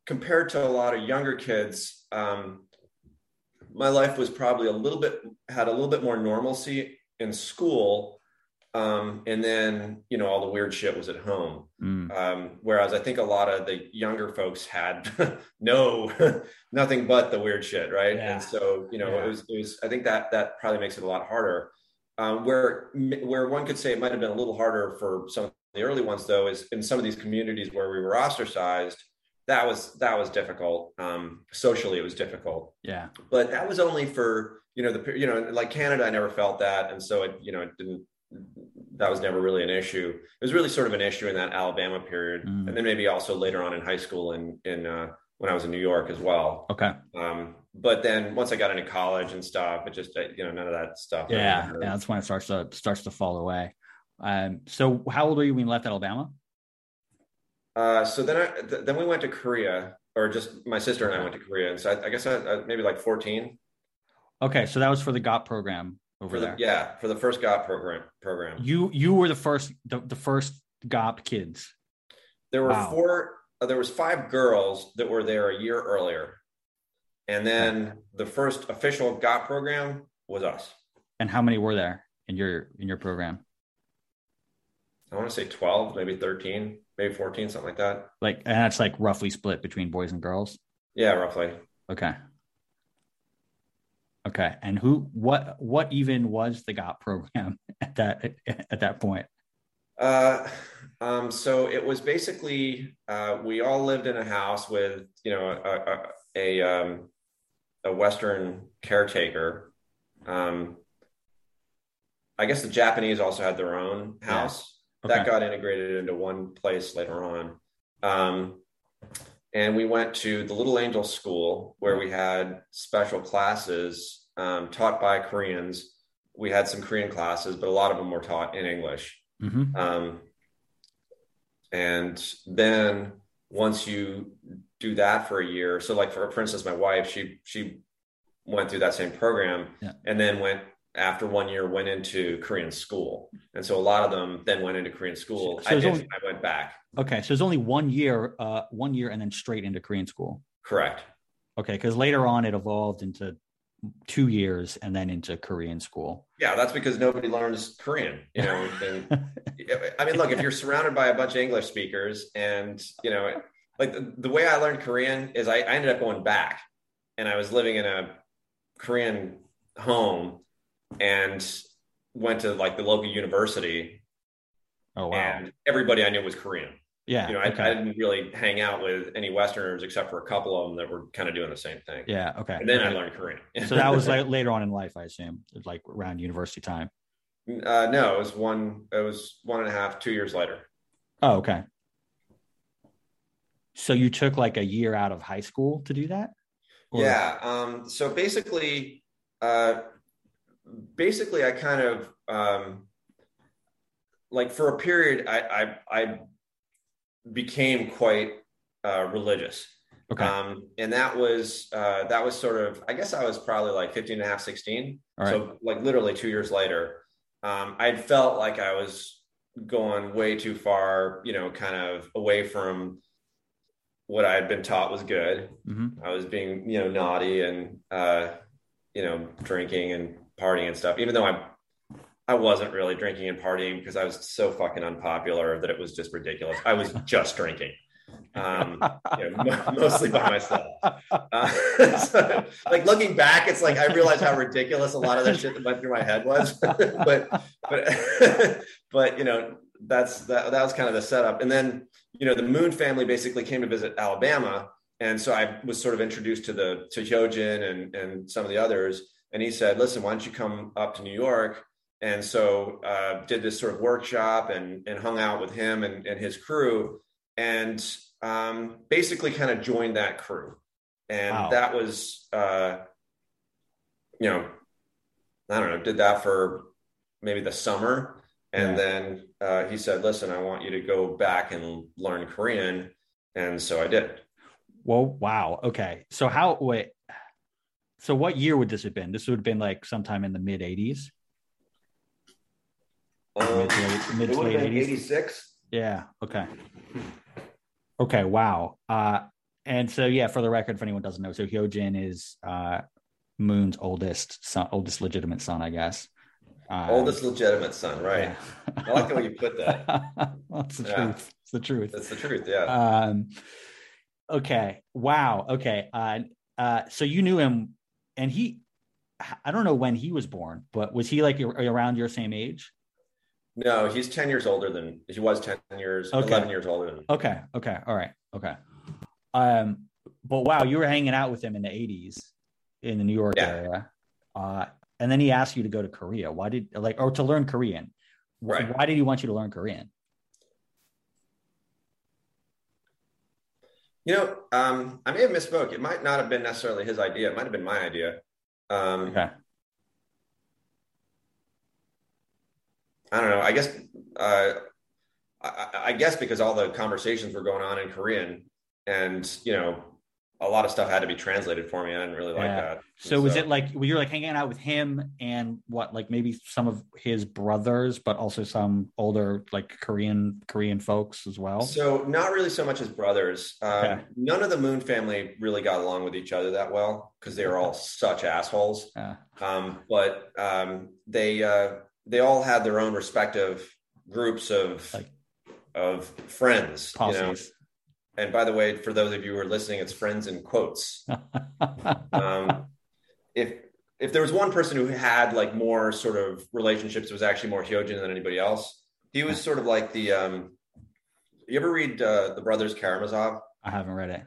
compared to a lot of younger kids, um, my life was probably a little bit had a little bit more normalcy in school. Um, and then, you know, all the weird shit was at home. Mm. Um, whereas I think a lot of the younger folks had no nothing but the weird shit, right? Yeah. And so you know, Yeah. it was it was I think that that probably makes it a lot harder. Um, where where one could say it might have been a little harder for some of the early ones, though, is in some of these communities where we were ostracized. That was that was difficult. Um, socially, it was difficult, Yeah, but that was only for you know the you know like Canada. I never felt that, and so it you know it didn't. That was never really an issue. It was really sort of an issue in that Alabama period, Mm. and then maybe also later on in high school and in uh, when I was in New York as well. okay. Um, but then once I got into college and stuff, it just uh, you know none of that stuff. Yeah, yeah, that's when it starts to starts to fall away. Um, so how old were you when you left Alabama? Uh, so then I th- then we went to Korea, or just my sister and I went to Korea, and so I, I guess I, I, maybe like fourteen. Okay, so that was for the GOT program over For the, there. yeah, for the first GOT program program. You you were the first the, the first GOP kids. There were Wow. four. Uh, there was five girls that were there a year earlier, and then the first official GOT program was us. And how many were there in your in your program? I want to say twelve, maybe thirteen, maybe fourteen, something like that. Like and that's like roughly split between boys and girls. Yeah, roughly. Okay. Okay. And who what what even was the GOT program at that at that point? Uh, Um, so it was basically uh, we all lived in a house with you know a a, a, um, a Western caretaker. Um, I guess the Japanese also had their own house Yeah. that got integrated into one place later on. Um, and we went to the Little Angel School where we had special classes um, taught by Koreans. We had some Korean classes, but a lot of them were taught in English. hmm Um, and then once you do that for a year, so like for for instance, my wife, she she went through that same program, Yeah. and then went after one year went into Korean school, and so a lot of them then went into Korean school. So I did. only- I went back. Okay, so it's only one year, uh, one year, and then straight into Korean school. Correct. Okay, because later on it evolved into two years and then into Korean school. Yeah, that's because nobody learns Korean. You know, and I mean, look, if you're surrounded by a bunch of English speakers, and you know, like the, the way I learned Korean is I, I ended up going back, and I was living in a Korean home, and went to like the local university, Oh wow, and everybody I knew was Korean. yeah, You know, I, okay, I didn't really hang out with any Westerners except for a couple of them that were kind of doing the same thing. yeah, okay. And then I learned Korean. so that was like later on in life, I assume, like around university time. uh, no, it was one. It was one and a half, two years later. Oh, okay. So you took like a year out of high school to do that? Or- Yeah. Um, so basically, uh, basically, I kind of um, like for a period, I I, I became quite uh, religious. Okay. Um, and that was uh, that was sort of I guess I was probably like 15 and a half, 16. All right. So like literally two years later, um, I'd felt like I was going way too far, you know, kind of away from what I had been taught was good. hmm I was being, you know, naughty and, uh, you know, drinking and partying and stuff, even though I, I wasn't really drinking and partying because I was so fucking unpopular that it was just ridiculous. I was just drinking, um, you know, mo- mostly by myself. Uh, so, like looking back, it's like I realized how ridiculous a lot of that shit that went through my head was. but, but, but you know, that's that. That was kind of the setup. And then, you know, the Moon family basically came to visit Alabama, and so I was sort of introduced to the to Hyojin and and some of the others. And he said, "Listen, why don't you come up to New York?" And so uh, did this sort of workshop and and hung out with him and, and his crew, and um, basically kind of joined that crew. And Wow. that was, uh, you know, I don't know, did that for maybe the summer. And Yeah. then uh, he said, listen, I want you to go back and learn Korean. And so I did. Well, wow. Okay. So how wait. So what year would this have been? This would have been like sometime in the mid 80s. Um, Mid late- it would have been 80s? 86. Yeah. Okay. Okay. Wow. Uh, and so yeah, for the record, if anyone doesn't know, so Hyojin is uh, Moon's oldest son, oldest legitimate son, I guess. Oldest legitimate son, right? yeah. I like the way you put that. That's the Yeah. truth. It's the truth. That's the truth. Yeah. Um, okay. Wow. Okay. Uh, uh, so you knew him, and he, I don't know when he was born, but was he like around your same age? no, he's 10 years older than he was 10 years, Okay. 11 years older than Okay. Okay. All right. Okay. Um, but wow, you were hanging out with him in the '80s in the New York Yeah. area, uh, and then he asked you to go to Korea. Why did like or to learn Korean? Right. Why did he want you to learn Korean? You know, um, I may have misspoke. It might not have been necessarily his idea. It might have been my idea. Um, Okay. I don't know. I guess, uh, I, I guess because all the conversations were going on in Korean, and you know, a lot of stuff had to be translated for me. I didn't really like Yeah. that. So And was it like were you like hanging out with him and what like maybe some of his brothers, but also some older like Korean Korean folks as well? So not really so much as brothers. Um, Okay. None of the Moon family really got along with each other that well because they were all such assholes. Yeah. Um, but um, they uh, they all had their own respective groups of Like- of friends. You know? And by the way, for those of you who are listening, it's friends in quotes. Um, if if there was one person who had like more sort of relationships, it was actually more Hyojin than anybody else. He was sort of like the um, you ever read uh, the Brothers Karamazov? I haven't read it.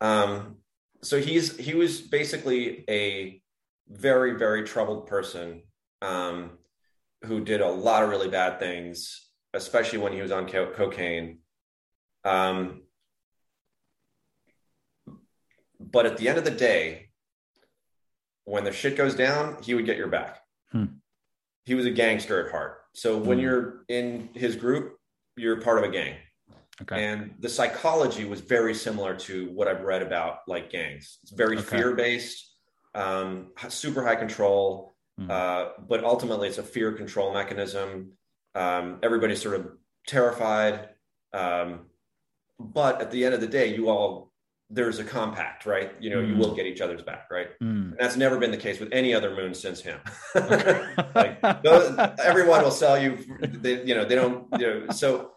Um, so he's he was basically a very very troubled person um, who did a lot of really bad things, especially when he was on co- cocaine. Um, but at the end of the day, when the shit goes down, he would get your back. Hmm. He was a gangster at heart. So when Hmm. you're in his group, you're part of a gang. Okay. And the psychology was very similar to what I've read about like gangs. It's very Okay. fear based, um, super high control, Hmm. uh, but ultimately it's a fear control mechanism. Um, everybody's sort of terrified. Um, but at the end of the day, you all, there's a compact, right? You know, you Hmm. will get each other's back, right? Mm. And that's never been the case with any other moon since him. Like those, everyone will sell you, they, you know, they don't, you know, so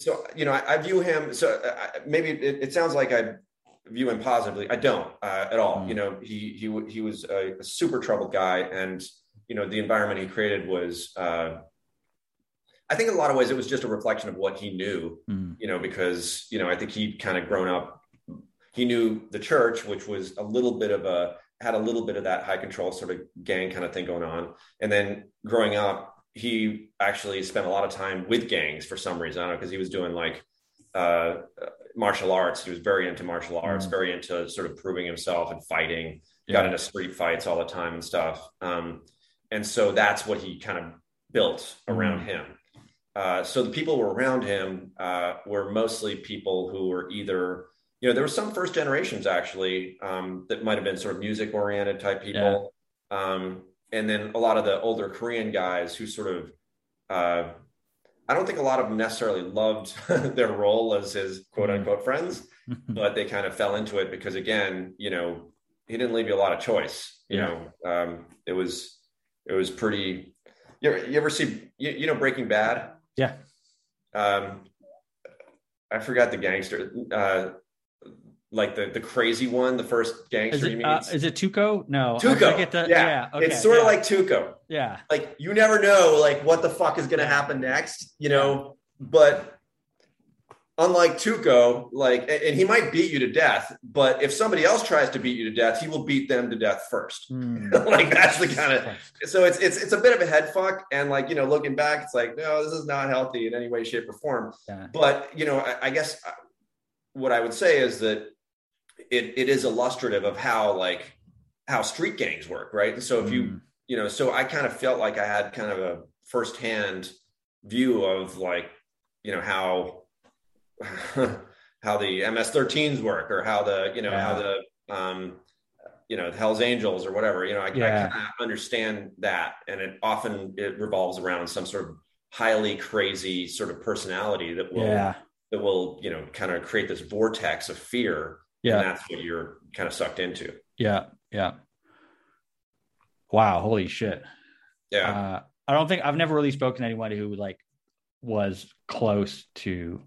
so you know I, I view him so I, maybe it, it sounds like i view him positively i don't uh, at all Mm. you know he he he was a, a super troubled guy and you know the environment he created was uh, i think in a lot of ways it was just a reflection of what he knew Mm. you know because you know i think he'd kind of grown up he knew the church which was a little bit of a had a little bit of that high control sort of gang kind of thing going on and then growing up he actually spent a lot of time with gangs for some reason. I don't know because he was doing like uh, martial arts. He was very into martial arts, Mm. very into sort of proving himself and fighting. Yeah. Got into street fights all the time and stuff. Um, and so that's what he kind of built around Mm. him. Uh, so the people who were around him uh, were mostly people who were either, you know, there were some first generations actually um, that might have been sort of music oriented type people. Um, and then a lot of the older Korean guys who sort of, uh, I don't think a lot of them necessarily loved their role as his quote unquote friends, but they kind of fell into it because again, you know, he didn't leave you a lot of choice. You Yeah. know, um, it was it was pretty. You ever, you ever see you, you know Breaking Bad? Yeah. Um, I forgot the gangster. Uh, like the the crazy one, the first Is gangster he it uh, is it Tuco? No, I Tuco. the- yeah, okay, it's sort of like Tuco. yeah, Like you never know, like what the fuck is going to happen next, you know. But unlike Tuco, like, and he might beat you to death, but if somebody else tries to beat you to death, he will beat them to death first. Mm. like that's the kind of. So it's it's it's a bit of a head fuck, and like you know, looking back, it's like no, this is not healthy in any way, shape, or form. Yeah. But you know, I, I guess uh, what I would say is that it it is illustrative of how like how street gangs work, right? And so if you Mm. you know, so I kind of felt like I had kind of a firsthand view of like, you know, how how the MS-13s work or how the, you know, how the um you know, the Hell's Angels or whatever, you know, I, Yeah. I understand that. And it often it revolves around some sort of highly crazy sort of personality that will yeah, that will, you know, kind of create this vortex of fear. yeah. And that's what you're kind of sucked into. Yeah, yeah. Wow, holy shit. Yeah. Uh, I don't think I've never really spoken to anyone who like was close to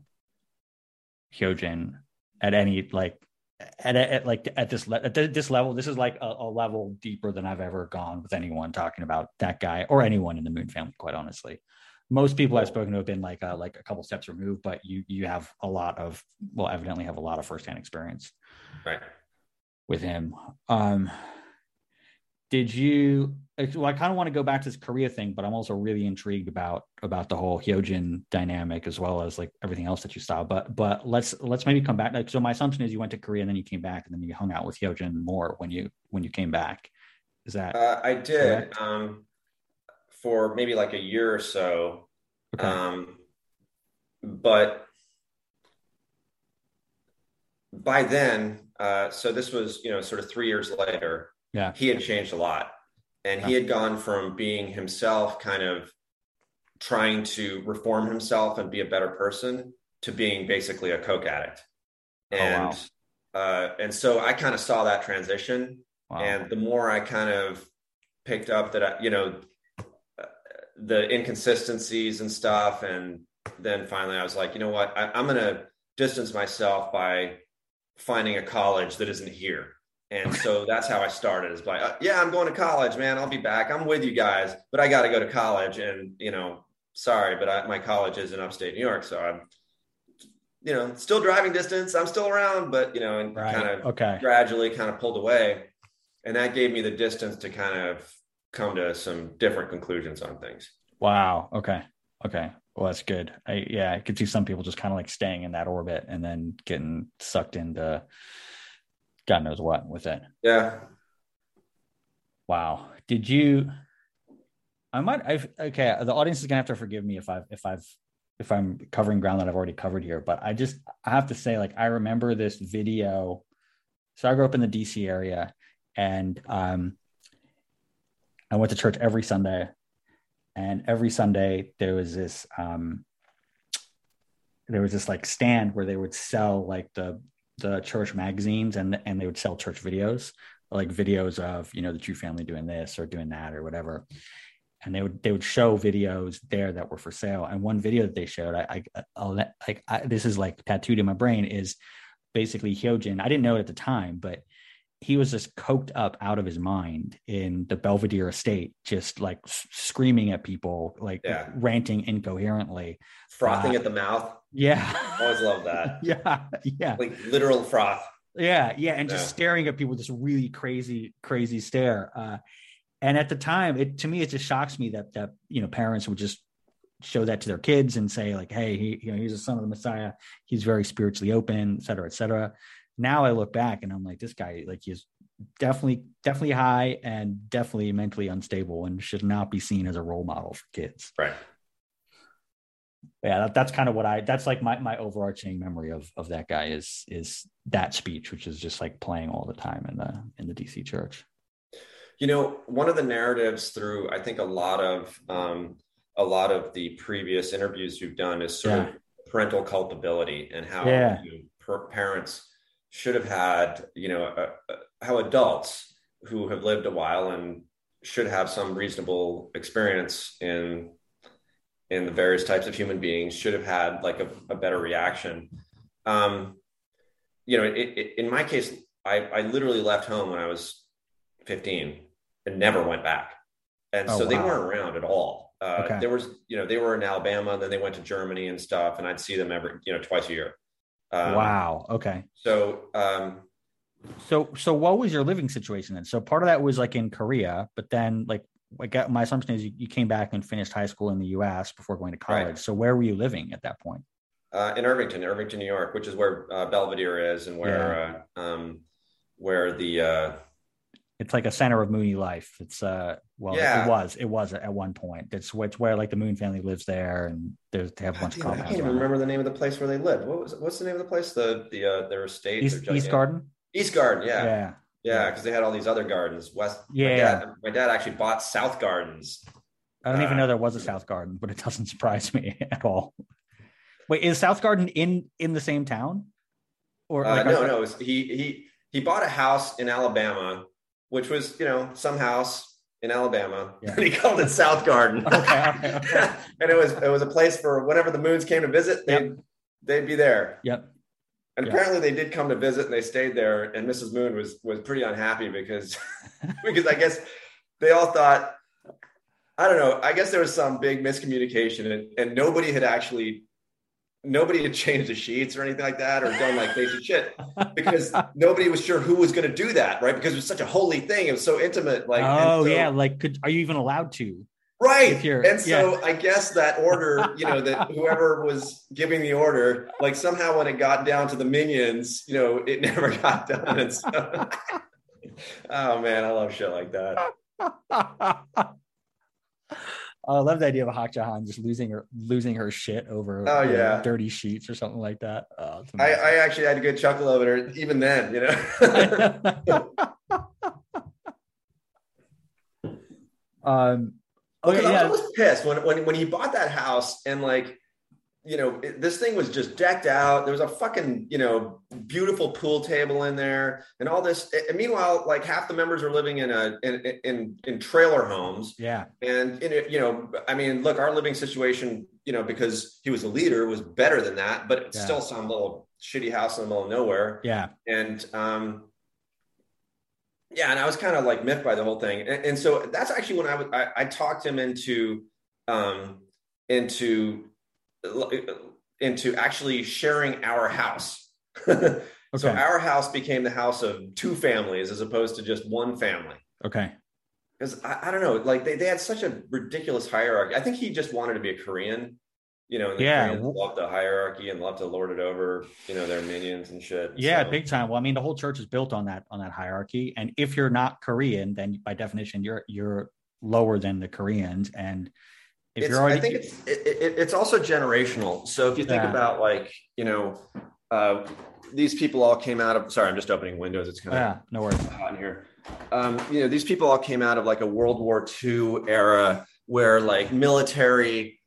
Hyojin at any like at, at like at this le- at this level. This is like a, a level deeper than I've ever gone with anyone talking about that guy or anyone in the Moon family. Quite honestly, most people I've spoken to have been like uh, like a couple steps removed, but you you have a lot of well, evidently have a lot of firsthand experience right. with him. Um, did you? Well, I kind of want to go back to this Korea thing, but I'm also really intrigued about about the whole Hyojin dynamic as well as like everything else that you saw. But but let's let's maybe come back. Like, so my assumption is you went to Korea and then you came back and then you hung out with Hyojin more when you when you came back. Is that Uh, I did um, for maybe like a year or so. okay? Um, but by then, uh, so this was, you know, sort of three years later, Yeah. he had changed a lot. And he had gone from being himself, kind of trying to reform himself and be a better person, to being basically a coke addict. Oh, And wow. uh, and so I kind of saw that transition. wow. And the more I kind of picked up that, I, you know, uh, the inconsistencies and stuff. And then finally I was like, you know what, I, I'm going to distance myself by finding a college that isn't here. And so that's how I started is by, uh, yeah, I'm going to college, man. I'll be back. I'm with you guys, but I got to go to college. And, you know, sorry, but I, my college is in upstate New York, so I'm, you know, still driving distance. I'm still around, but you know, and Right. kind of Okay. gradually kind of pulled away, and that gave me the distance to kind of come to some different conclusions on things. Wow. Okay. Okay. Well, that's good. I yeah, I could see some people just kind of like staying in that orbit and then getting sucked into God knows what with it. Yeah, Wow. Did you? I might. I've okay. The audience is gonna have to forgive me if I've if I've if I'm covering ground that I've already covered here. But I just I have to say, like, I remember this video. So I grew up in the DC area, and um, I went to church every Sunday, and every Sunday there was this um, there was this like stand where they would sell like the the church magazines and and they would sell church videos like videos of you know the True family doing this or doing that or whatever. And they would they would show videos there that were for sale. And one video that they showed i i I'll let, like I, this is like tattooed in my brain is basically hyojin i didn't know it at the time but he was just coked up out of his mind in the belvedere estate just like screaming at people like Yeah. ranting incoherently frothing Uh, at the mouth. yeah Always love that. yeah yeah Like literal froth. yeah, yeah, and just staring at people with this really crazy, crazy stare. Uh, and at the time, it to me, it just shocks me that that you know parents would just show that to their kids and say like, "Hey, he, you know, he's a son of the Messiah. He's very spiritually open, et cetera, et cetera." Now I look back and I'm like, this guy, like, he's definitely, definitely high and definitely mentally unstable and should not be seen as a role model for kids. Right. Yeah, that, that's kind of what I. That's like my my overarching memory of of that guy is is that speech, which is just like playing all the time in the in the DC church. You know, one of the narratives through I think a lot of um, a lot of the previous interviews you've done is sort Yeah. of parental culpability and how Yeah. you per- parents should have had you know uh, how adults who have lived a while and should have some reasonable experience in in the various types of human beings should have had like a, a better reaction. Um you know it, it, in my case I, I literally left home when i was 15 and never went back. And Oh, so they weren't around at all. Uh, Okay. there was you know they were in alabama then they went to germany and stuff and i'd see them every you know twice a year um, wow. Okay. so um So so what was your living situation then? So part of that was like in Korea, but then like I got my assumption is you, you came back and finished high school in the U.S. before going to college. Right. So where were you living at that point? uh, in Irvington, Irvington, New York, which is where uh, Belvedere is, and where uh, um, where the uh, It's like a center of Moonie life. It's uh well Yeah. it was it was at one point. It's it's where like the Moon family lives there and there's they have a bunch of Damn, I can't even remember the name of the place where they lived. What was what's the name of the place? The the uh, their estate, East, East Garden. East Garden, yeah, yeah, yeah. because they had all these other gardens. West, Yeah. My dad, my dad actually bought South Gardens. I don't even Uh, know there was a South Garden, but it doesn't surprise me at all. Wait, is South Garden in in the same town? Or Uh, no, no, he he he bought a house in Alabama, which was you know some house in Alabama, Yeah. and he called it South Garden. Okay, okay, okay. and it was it was a place for whenever the moons came to visit, they'd they'd be there. Yep. And Yeah. apparently they did come to visit and they stayed there. And Mrs. Moon was was pretty unhappy because because I guess they all thought I don't know. I guess there was some big miscommunication and, and nobody had actually nobody had changed the sheets or anything like that or done like basic shit because nobody was sure who was going to do that, right? Because it was such a holy thing. It was so intimate. Like, oh so- yeah, like could are you even allowed to? Right. And so I guess that order, you know, that whoever was giving the order, like somehow when it got down to the minions, you know, it never got done. And so, oh man, I love shit like that. I love the idea of a Hak Ja Han just losing her losing her shit over Oh, yeah. dirty sheets or something like that. Oh, I. I actually had a good chuckle over it, even then, you know. um okay, Because I was pissed when, when when he bought that house and like, you know, it, this thing was just decked out. There was a fucking, you know, beautiful pool table in there and all this. And meanwhile, like half the members are living in a in in, in trailer homes. Yeah. And in it, you know, I mean, look, our living situation, you know, because he was a leader, was better than that. But it's Yeah. still some little shitty house in the middle of nowhere Yeah. and um yeah and i was kind of like miffed by the whole thing and, and so that's actually when i was I, I talked him into um into into actually sharing our house. okay. So our house became the house of two families as opposed to just one family. Okay. Because I, I, don't know, like they, they had such a ridiculous hierarchy. I think he just wanted to be a Korean, you know, yeah. Koreans love the hierarchy and love to lord it over, you know, their minions and shit. Yeah, so. big time. Well, I mean, the whole church is built on that on that hierarchy. And if you're not Korean, then by definition, you're you're lower than the Koreans. And if it's, you're already, I think it's it, it, it's also generational. So if you think yeah. about like you know, uh, these people all came out of. Sorry, I'm just opening windows. It's kind of yeah, no worries. hot in here. Um, you know, these people all came out of like a World War II era where like military,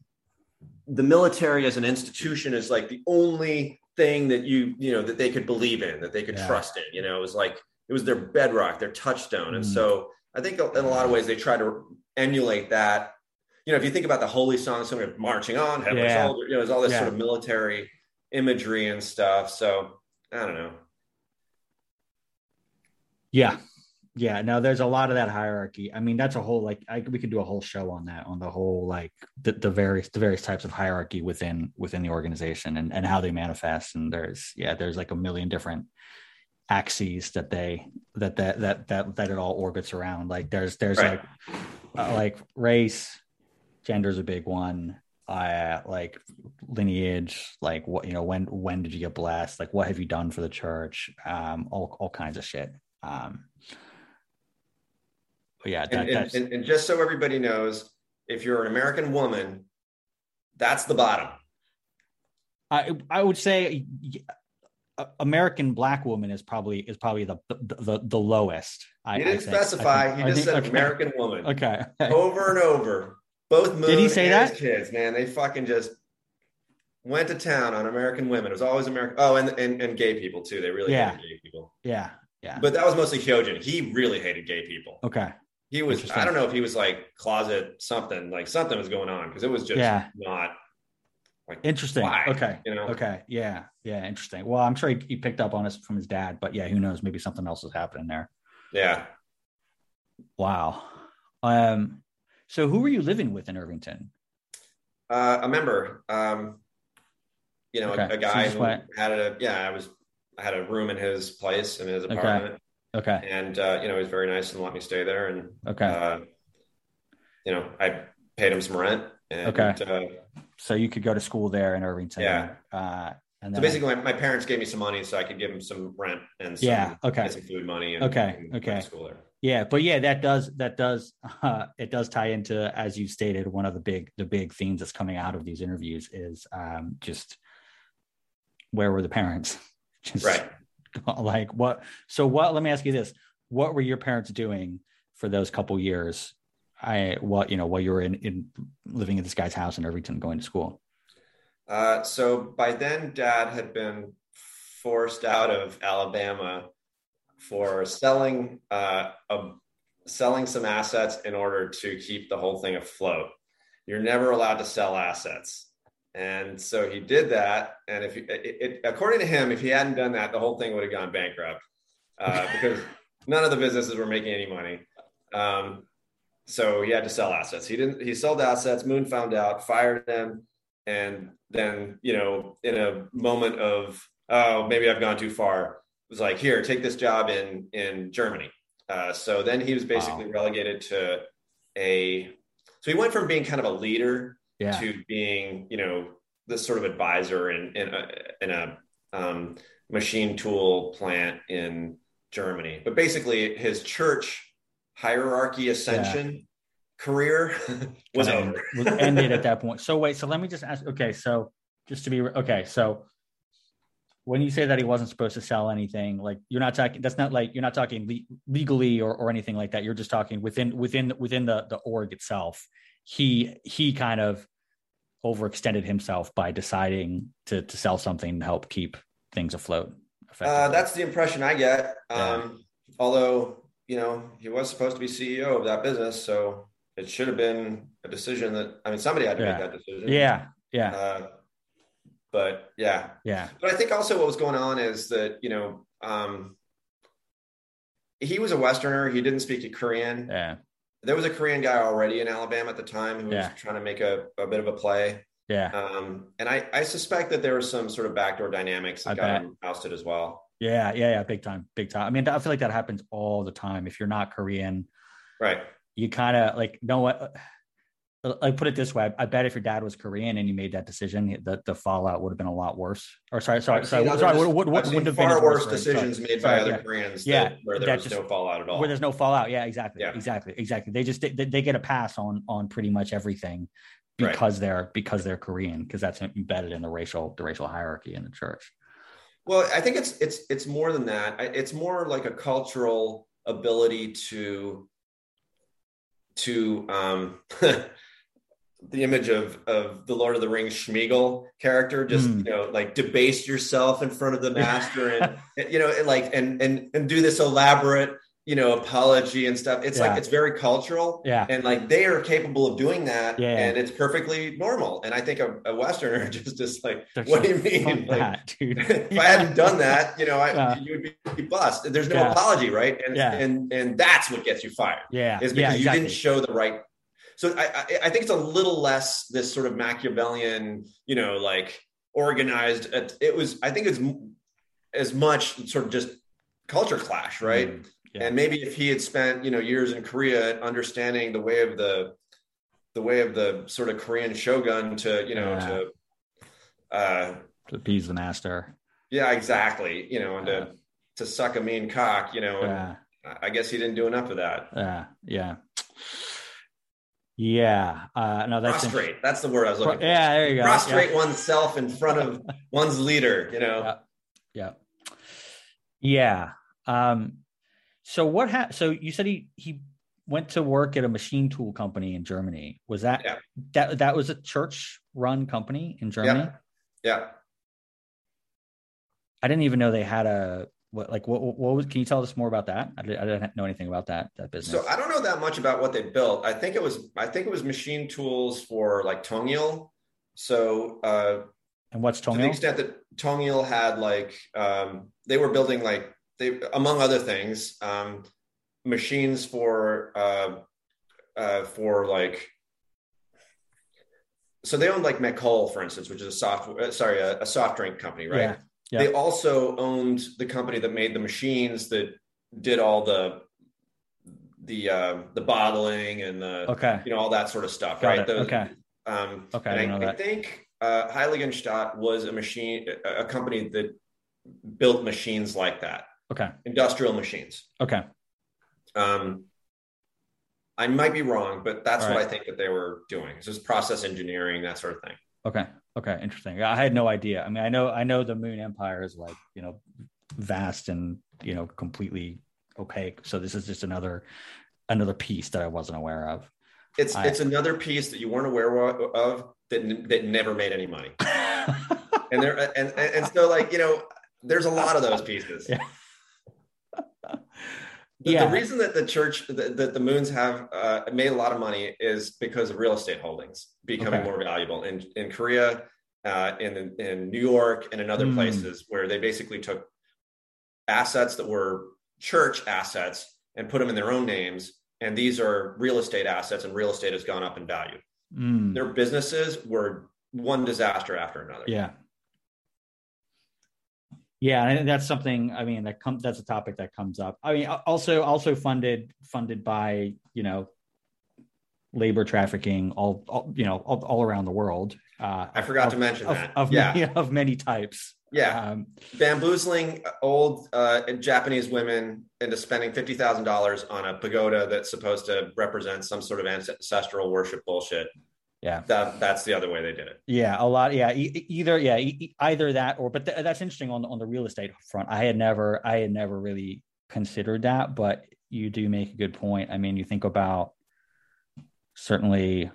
the military as an institution is like the only thing that you you know that they could believe in, that they could yeah. trust in. You know, it was like it was their bedrock, their touchstone, mm. and so I think in a lot of ways they try to emulate that you know, if you think about the holy song, some of marching on, heavenly yeah. soldier, you know, there's all this yeah. sort of military imagery and stuff. So I don't know. Yeah. Yeah. No, there's a lot of that hierarchy. I mean, that's a whole like I, we could do a whole show on that, on the whole like the, the various the various types of hierarchy within within the organization and, and how they manifest. And there's yeah, there's like a million different axes that they that that that that that it all orbits around. Like there's there's right. like uh, like race, gender is a big one uh like lineage like what you know when when did you get blessed like what have you done for the church um all, all kinds of shit um yeah that, and, and, and, just so everybody knows if you're an american woman that's the bottom i i would say American black woman is probably is probably the the, the, the lowest. I, didn't specify. Think, you just think, said okay. American woman. Okay. Over and over. Both Moon Did he say that? kids, man, they fucking just went to town on American women. It was always American. Oh, and and, and gay people too. They really yeah. hated gay people. Yeah, yeah. But that was mostly Hyojin. He really hated gay people. Okay. He was. I don't know if he was like closet something. Like something was going on because it was just yeah. not. Like, interesting. Why? Okay. You know? Okay. Yeah. Yeah. Interesting. Well, I'm sure he, he picked up on it from his dad, but yeah, who knows? Maybe something else is happening there. Yeah. Wow. Um. So who were you living with in Irvington? Uh, a member, um, you know, okay. a, a, guy so who had a yeah, I was I had a room in his place in his apartment. Okay. okay. And uh, you know, he was very nice and let me stay there. And okay, uh, you know, I paid him some rent. And, okay. Uh, so you could go to school there in Irvington. Yeah. Uh, and so basically, my, my, parents gave me some money so I could give them some rent and some, yeah, okay, some food money. And, okay, and okay. School there. Yeah, but yeah, that does that does uh, it does tie into as you stated one of the big the big themes that's coming out of these interviews is um, just where were the parents? Just, right. Like what? So what? Let me ask you this: What were your parents doing for those couple years? I what you know while you were in, in living in this guy's house in Irvington, going to school. Uh, so by then, Dad had been forced out of Alabama for selling uh, a, selling some assets in order to keep the whole thing afloat. You're never allowed to sell assets. And so he did that. And if it, it, according to him, if he hadn't done that, the whole thing would have gone bankrupt uh, because none of the businesses were making any money. Um, so he had to sell assets. He didn't. He sold assets. Moon found out, fired him, and then you know, in a moment of oh, maybe I've gone too far, was like, here, take this job in in Germany. Uh, so then he was basically wow. relegated to a. So he went from being kind of a leader yeah. to being, you know, this sort of advisor in in a, in a um, machine tool plant in Germany. But basically, his church hierarchy ascension yeah. career was over. was ended at that point. So wait, so let me just ask. Okay, so just to be okay, so when you say that he wasn't supposed to sell anything, like you're not talking, that's not like you're not talking le- legally or, or anything like that. You're just talking within within within the the org itself. He he kind of overextended himself by deciding to to sell something to help keep things afloat. Uh, that's the impression I get. Um, yeah. Although you know he was supposed to be CEO of that business, so it should have been a decision that I mean somebody had to yeah. make that decision. Yeah, yeah. Uh, but yeah, yeah. But I think also what was going on is that you know um, he was a Westerner. He didn't speak Korean. Yeah. there was a Korean guy already in Alabama at the time who Yeah. was trying to make a, a bit of a play. Yeah. Um, and I, I suspect that there was some sort of backdoor dynamics that I got bet. him ousted as well. Yeah, yeah, yeah, big time, big time. I mean, I feel like that happens all the time. If you're not Korean, Right. you kind of like know what. Like put it this way, I bet if your dad was Korean and you made that decision, the, the fallout would have been a lot worse. Or sorry, sorry, sorry, sorry, others- would, would, I've seen wouldn't have been far as worse right? decisions Sorry. made by other yeah. Koreans Yeah, that, where there was just- no fallout at all. where there's no fallout. Yeah, exactly, Yeah. exactly, exactly. They just they, they get a pass on on pretty much everything Right. because they're because they're Korean because that's embedded in the racial the racial hierarchy in the church. Well, I think it's it's it's more than that. It's more like a cultural ability to to um the image of of the Lord of the Rings Schmeagol character, just Hmm. you know, like debase yourself in front of the master and you know, and like and and and do this elaborate you know apology and stuff. It's Yeah. like it's very cultural. Yeah, And like they are capable of doing that, Yeah. and it's perfectly normal. And I think a, a Westerner just just like, They're what do you mean? Like, that, dude? if I hadn't done that, you know, I, Yeah. you would be bust. There's no Yeah. apology, right? And Yeah. and and that's what gets you fired yeah, is because yeah, you exactly. didn't show the right. So I, I I think it's a little less this sort of Machiavellian, you know, like organized. It it was I think it's as much sort of just culture clash, right? Mm, yeah. And maybe if he had spent you know years in Korea understanding the way of the the way of the sort of Korean shogun to you know Yeah. to uh to appease the master. yeah exactly you know and Yeah. to to suck a mean cock you know I guess he didn't do enough of that. yeah, yeah, yeah. Uh, no, that's Prostrate. That's the word I was looking for. yeah, there you go. Prostrate oneself in front of one's leader, you know. Yeah. Yeah. Yeah. Um, so what ha- so you said he he went to work at a machine tool company in Germany. Was that Yeah. that that was a church run company in Germany? Yeah. I didn't even know they had a what like what what was can you tell us more about that? I, did, I didn't know anything about that that business. So I don't know that much about what they built. I think it was I think it was machine tools for like Tongil. So uh and what's Tongil? to the extent that Tongil had like um they were building like they among other things, um machines for uh uh for like so they owned like McCol, for instance, which is a soft, uh, sorry, a, a soft drink company, right? Yeah. Yeah. They also owned the company that made the machines that did all the the uh, the bottling and the Okay. you know all that sort of stuff, Got right? Those- Okay. Um, Okay, I I, I think uh, Heiligenstadt was a machine, a company that built machines like that, Okay. industrial machines. Okay. Um, I might be wrong, but that's All what. I think that they were doing. This is process engineering, that sort of thing. Okay. Okay. Interesting. I had no idea. I mean, I know I know the Moon Empire is like you know vast and you know completely opaque. So this is just another another piece that I wasn't aware of. It's I- it's another piece that you weren't aware of that that never made any money. and there and, and so like you know there's a lot of those pieces Yeah. The, Yeah. the reason that the church that, that the moons have uh, made a lot of money is because of real estate holdings becoming Okay. more valuable in in korea uh, in in new york and in other Hmm. places where they basically took assets that were church assets and put them in their own names and these are real estate assets and real estate has gone up in value Mm, their businesses were one disaster after another yeah. Yeah, and I think that's something. I mean, that comes. That's a topic that comes up. I mean, also also funded funded by you know labor trafficking all, all you know all, all around the world. Uh, I forgot of- to mention of, that. of Yeah. many, of many types. yeah Um, bamboozling old uh, Japanese women into spending fifty thousand dollars on a pagoda that's supposed to represent some sort of ancestral worship bullshit. Yeah. That that's the other way they did it. Yeah, a lot. Yeah, e- either yeah, e- either that or but th- that's interesting on the, on the real estate front. I had never I had never really considered that, but you do make a good point. I mean, you think about certainly.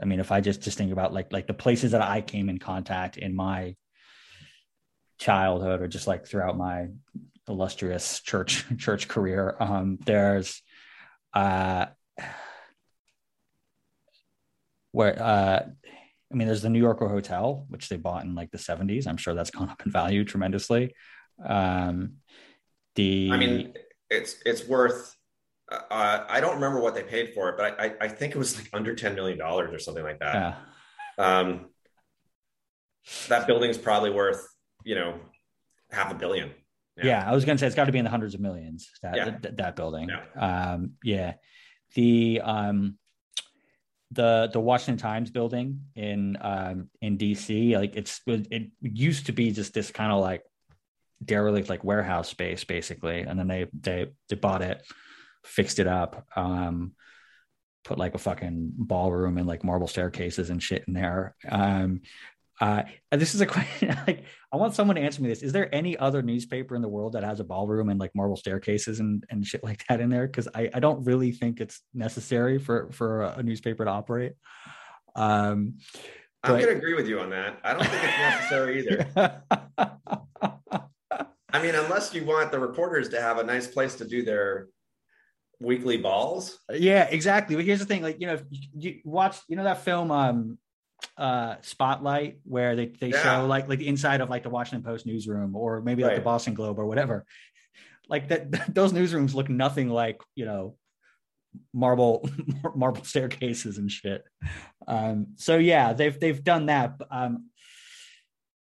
I mean, if I just just think about like like the places that I came in contact in my childhood or just like throughout my illustrious church church career, um, there's uh where uh I mean, there's the New Yorker Hotel, which they bought in like the 70s. I'm sure that's gone up in value tremendously. Um, the I mean, it's it's worth uh, I don't remember what they paid for it, but I, I think it was like under ten million dollars or something like that. Yeah. Um, that building's probably worth you know half a billion. Yeah, yeah I was gonna say it's got to be in the hundreds of millions. That yeah. that, that, building. Yeah. Um, yeah. The um, the the Washington Times building in um in DC, like it's it used to be just this kind of like derelict like warehouse space basically, and then they they they bought it, fixed it up. Um, put like a fucking ballroom and like marble staircases and shit in there. Um, uh, this is a question. Like, I want someone to answer me this. Is there any other newspaper in the world that has a ballroom and like marble staircases and, and shit like that in there? Because I, I don't really think it's necessary for for a newspaper to operate. Um, I'm going to agree with you on that. I don't think it's necessary either. I mean, unless you want the reporters to have a nice place to do their weekly balls. Yeah, exactly. But here's the thing: like, you know, you watch, you know, that film, um, uh spotlight where they, they yeah. show like like the inside of like the washington post newsroom or maybe like right. the boston globe or whatever. Like that those newsrooms look nothing like you know marble marble staircases and shit. Um so yeah they've they've done that um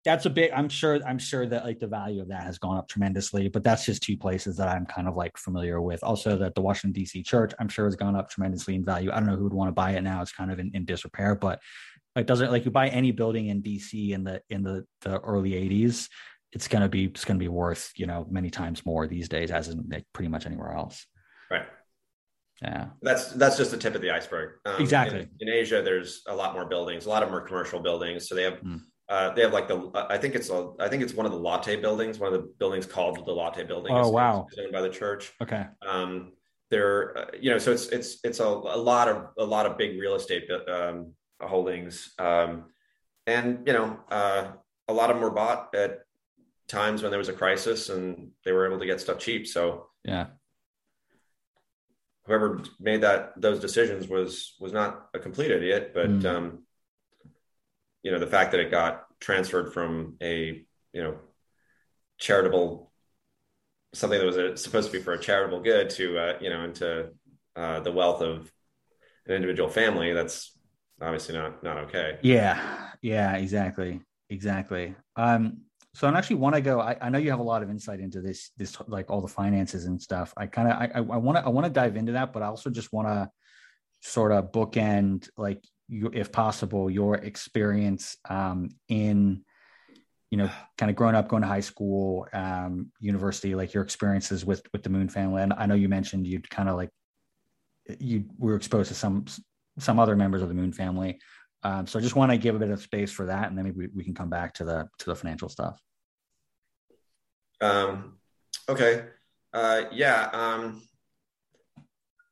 that's a big i'm sure i'm sure that like the value of that has gone up tremendously but that's just two places that i'm kind of like familiar with. Also that the washington dc church i'm sure has gone up tremendously in value. I don't know who would want to buy it now. It's kind of in, in disrepair but like doesn't like you buy any building in DC in the in the, the early 80s, it's gonna be it's gonna be worth, you know, many times more these days as in like pretty much anywhere else. Right. Yeah. That's that's just the tip of the iceberg. Um, exactly. In, in, Asia, there's a lot more buildings. A lot of them are commercial buildings. So they have mm. uh, they have like the I think it's a, I think it's one of the Lotte buildings. One of the buildings called the Lotte building. Oh wow. Owned by the church. Okay. Um, there, uh, you know, so it's it's it's a, a lot of a lot of big real estate um, holdings. Um, and, you know, uh, a lot of them were bought at times when there was a crisis and they were able to get stuff cheap. So, yeah. Whoever made that those decisions was was not a complete idiot, but mm. um, you know the fact that it got transferred from a you know charitable something that was a, supposed to be for a charitable good to uh, you know into uh, the wealth of an individual family that's obviously not not okay. Yeah, yeah, exactly, exactly. Um, so I'm actually want to go. I, I know you have a lot of insight into this, this like all the finances and stuff. I kind of I I want to I want to dive into that, but I also just want to sort of bookend like you, if possible, your experience um, in you know kind of growing up going to high school um, university like your experiences with with the moon family and i know you mentioned you'd kind of like you were exposed to some some other members of the Moon family. Um, so I just want to give a bit of space for that, and then maybe we can come back to the to the financial stuff. Um, okay, uh, yeah. Um,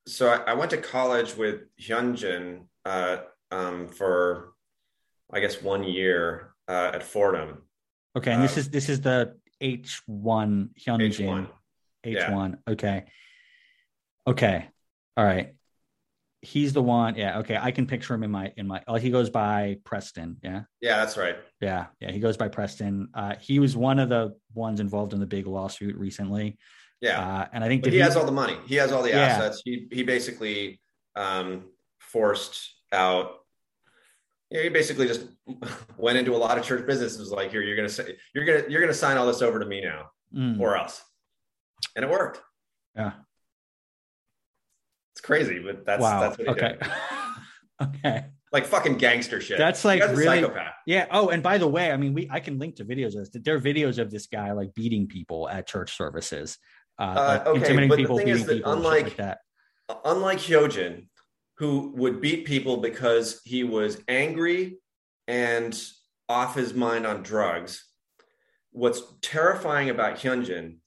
so I, I, went to college with Hyunjin uh, um, for, I guess, one year uh, at Fordham. Okay, and this uh, is this is the H one Hyunjin. H one. Okay. Okay. All right he's the one. Yeah. Okay. I can picture him in my in my. Oh, he goes by Preston. Yeah. Yeah, that's right. Yeah. Yeah. He goes by Preston. Uh, he was one of the ones involved in the big lawsuit recently. Yeah. Uh, and I think he, he, has all the money. He has all the yeah. assets. He he basically um, forced out. Yeah, he basically just went into a lot of church businesses. Like, here, you're gonna say, you're gonna you're gonna sign all this over to me now, mm. or else, and it worked. Yeah crazy, but that's wow. that's what okay. okay. Like fucking gangster shit. That's like really psychopath. Yeah. Oh, and by the way, I mean, we I can link to videos of this. There are videos of this guy like beating people at church services, uh, uh like okay, intimidating people, beating people, unlike like that. Unlike Hyojin, who would beat people because he was angry and off his mind on drugs. What's terrifying about Hyunjin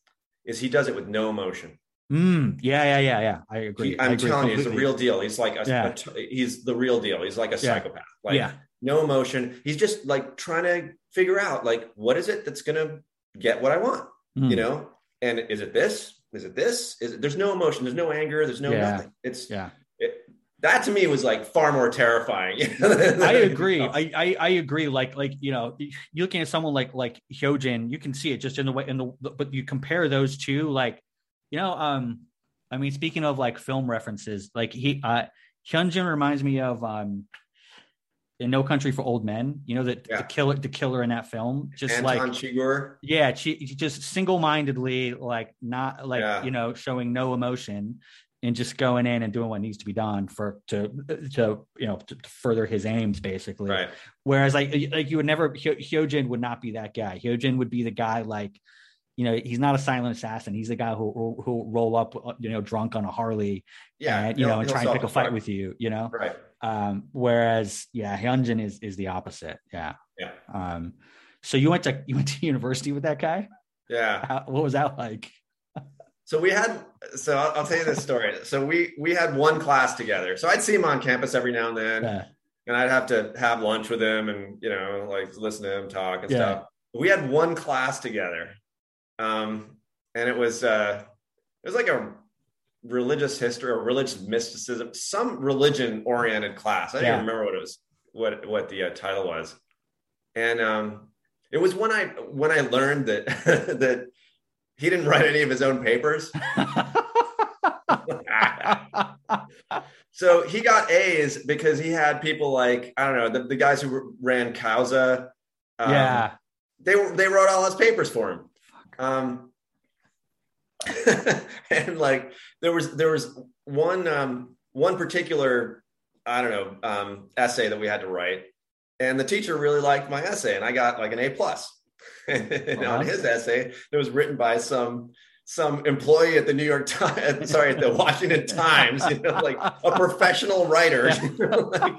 is he does it with no emotion. Mm, yeah, yeah, yeah, yeah. I agree. He, I'm I agree telling completely. you, it's the real deal. He's like a, yeah. a, he's the real deal. He's like a yeah. psychopath. Like yeah. no emotion. He's just like trying to figure out like what is it that's gonna get what I want, mm. you know? And is it this? Is it this? Is it, there's no emotion. There's no anger. There's no yeah. nothing. It's yeah. It, that to me was like far more terrifying. I agree. I, I, I agree. Like like you know, you're looking at someone like like Hyojin, you can see it just in the way in the but you compare those two like you know, um, I mean, speaking of like film references, like he uh Hyunjin reminds me of um in No Country for Old Men. You know that Yeah. the killer, the killer in that film, just Anton like Chigurh. yeah, she just single mindedly, like not like Yeah. you know showing no emotion and just going in and doing what needs to be done for to to you know to, to further his aims basically. Right. Whereas like like you would never Hyo- Hyojin would not be that guy. Hyojin would be the guy like you know he's not a silent assassin. He's the guy who who roll up you know drunk on a Harley Yeah. and you know and try and pick a fight with you. You know. Right. Um, whereas yeah, Hyunjin is is the opposite. Yeah. Yeah. Um, so you went to you went to university with that guy. Yeah. How, what was that like? So we had. So I'll, I'll tell you this story. So we we had one class together. So I'd see him on campus every now and then, Yeah. and I'd have to have lunch with him, and you know, like listen to him talk and Yeah. stuff. We had one class together, um, and it was uh, it was like a religious history or religious mysticism, some religion oriented class. I don't Yeah. remember what it was, what what the uh, title was, and um, it was when I when I learned that that he didn't write any of his own papers. so he got A's because he had people like I don't know the, the guys who ran Causa. um, yeah. they were they wrote all his papers for him. Um, and like there was there was one um, one particular I don't know um, essay that we had to write, and the teacher really liked my essay, and I got like an A plus. and Wow. on his essay, that was written by some some employee at the New York Times, sorry, at the Washington Times, you know, like a professional writer. you know, like,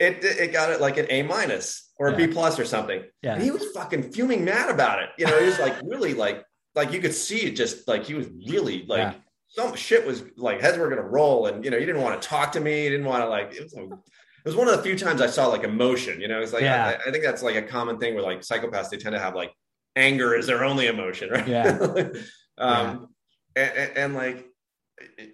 it it got it like an A minus or a B Yeah. plus or something. Yeah. And he was fucking fuming mad about it. You know, he was like really like like you could see it just like he was really like Yeah. some shit was like heads were gonna roll and you know he didn't want to talk to me. He didn't want to like it was a, it was one of the few times I saw like emotion. You know, it's like Yeah. I, I think that's like a common thing where like psychopaths they tend to have like anger is their only emotion, right? Yeah. um, And, and, and like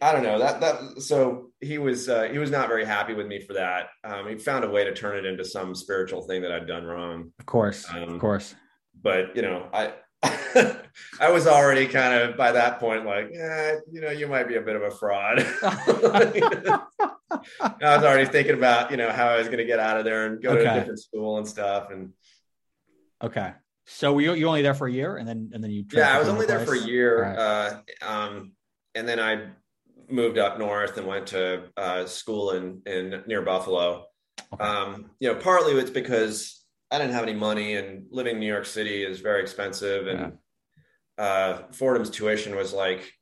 I don't know that that so he was uh, he was not very happy with me for that. Um, he found a way to turn it into some spiritual thing that I'd done wrong. Of course. Um, of course. But you know, I I was already kind of by that point like, yeah, you know, you might be a bit of a fraud. I was already thinking about you know how I was going to get out of there and go to a different school and stuff. And Okay. So were you you only there for a year and then and then you yeah, I was only there for a year, Right. uh, um, and then I moved up north and went to uh, school in in near Buffalo. Um, you know, partly it's because I didn't have any money, and living in New York City is very expensive, and uh, Fordham's tuition was like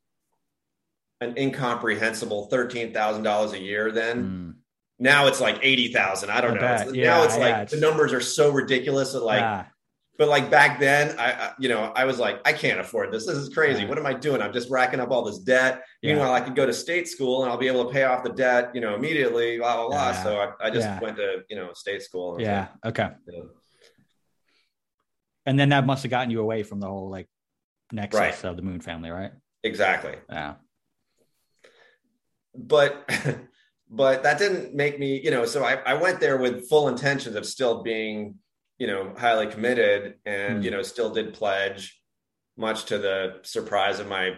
an incomprehensible thirteen thousand dollars a year. Then Mm. now it's like eighty thousand. I don't I know. It's- Yeah, now it's like yeah, the numbers are so ridiculous that like yeah. But like back then, I, I you know I was like, I can't afford this. This is crazy. What am I doing? I'm just racking up all this debt. Yeah. Meanwhile, I could go to state school and I'll be able to pay off the debt, you know, immediately. Blah blah blah. Yeah. So I, I just Yeah. went to you know state school. Yeah. Okay. you And then that must have gotten you away from the whole like nexus Right. of the Moon family, right? exactly. Yeah. But but that didn't make me, you know. So I, I went there with full intentions of still being, you know, highly committed, and Hmm. you know, still did pledge, much to the surprise of my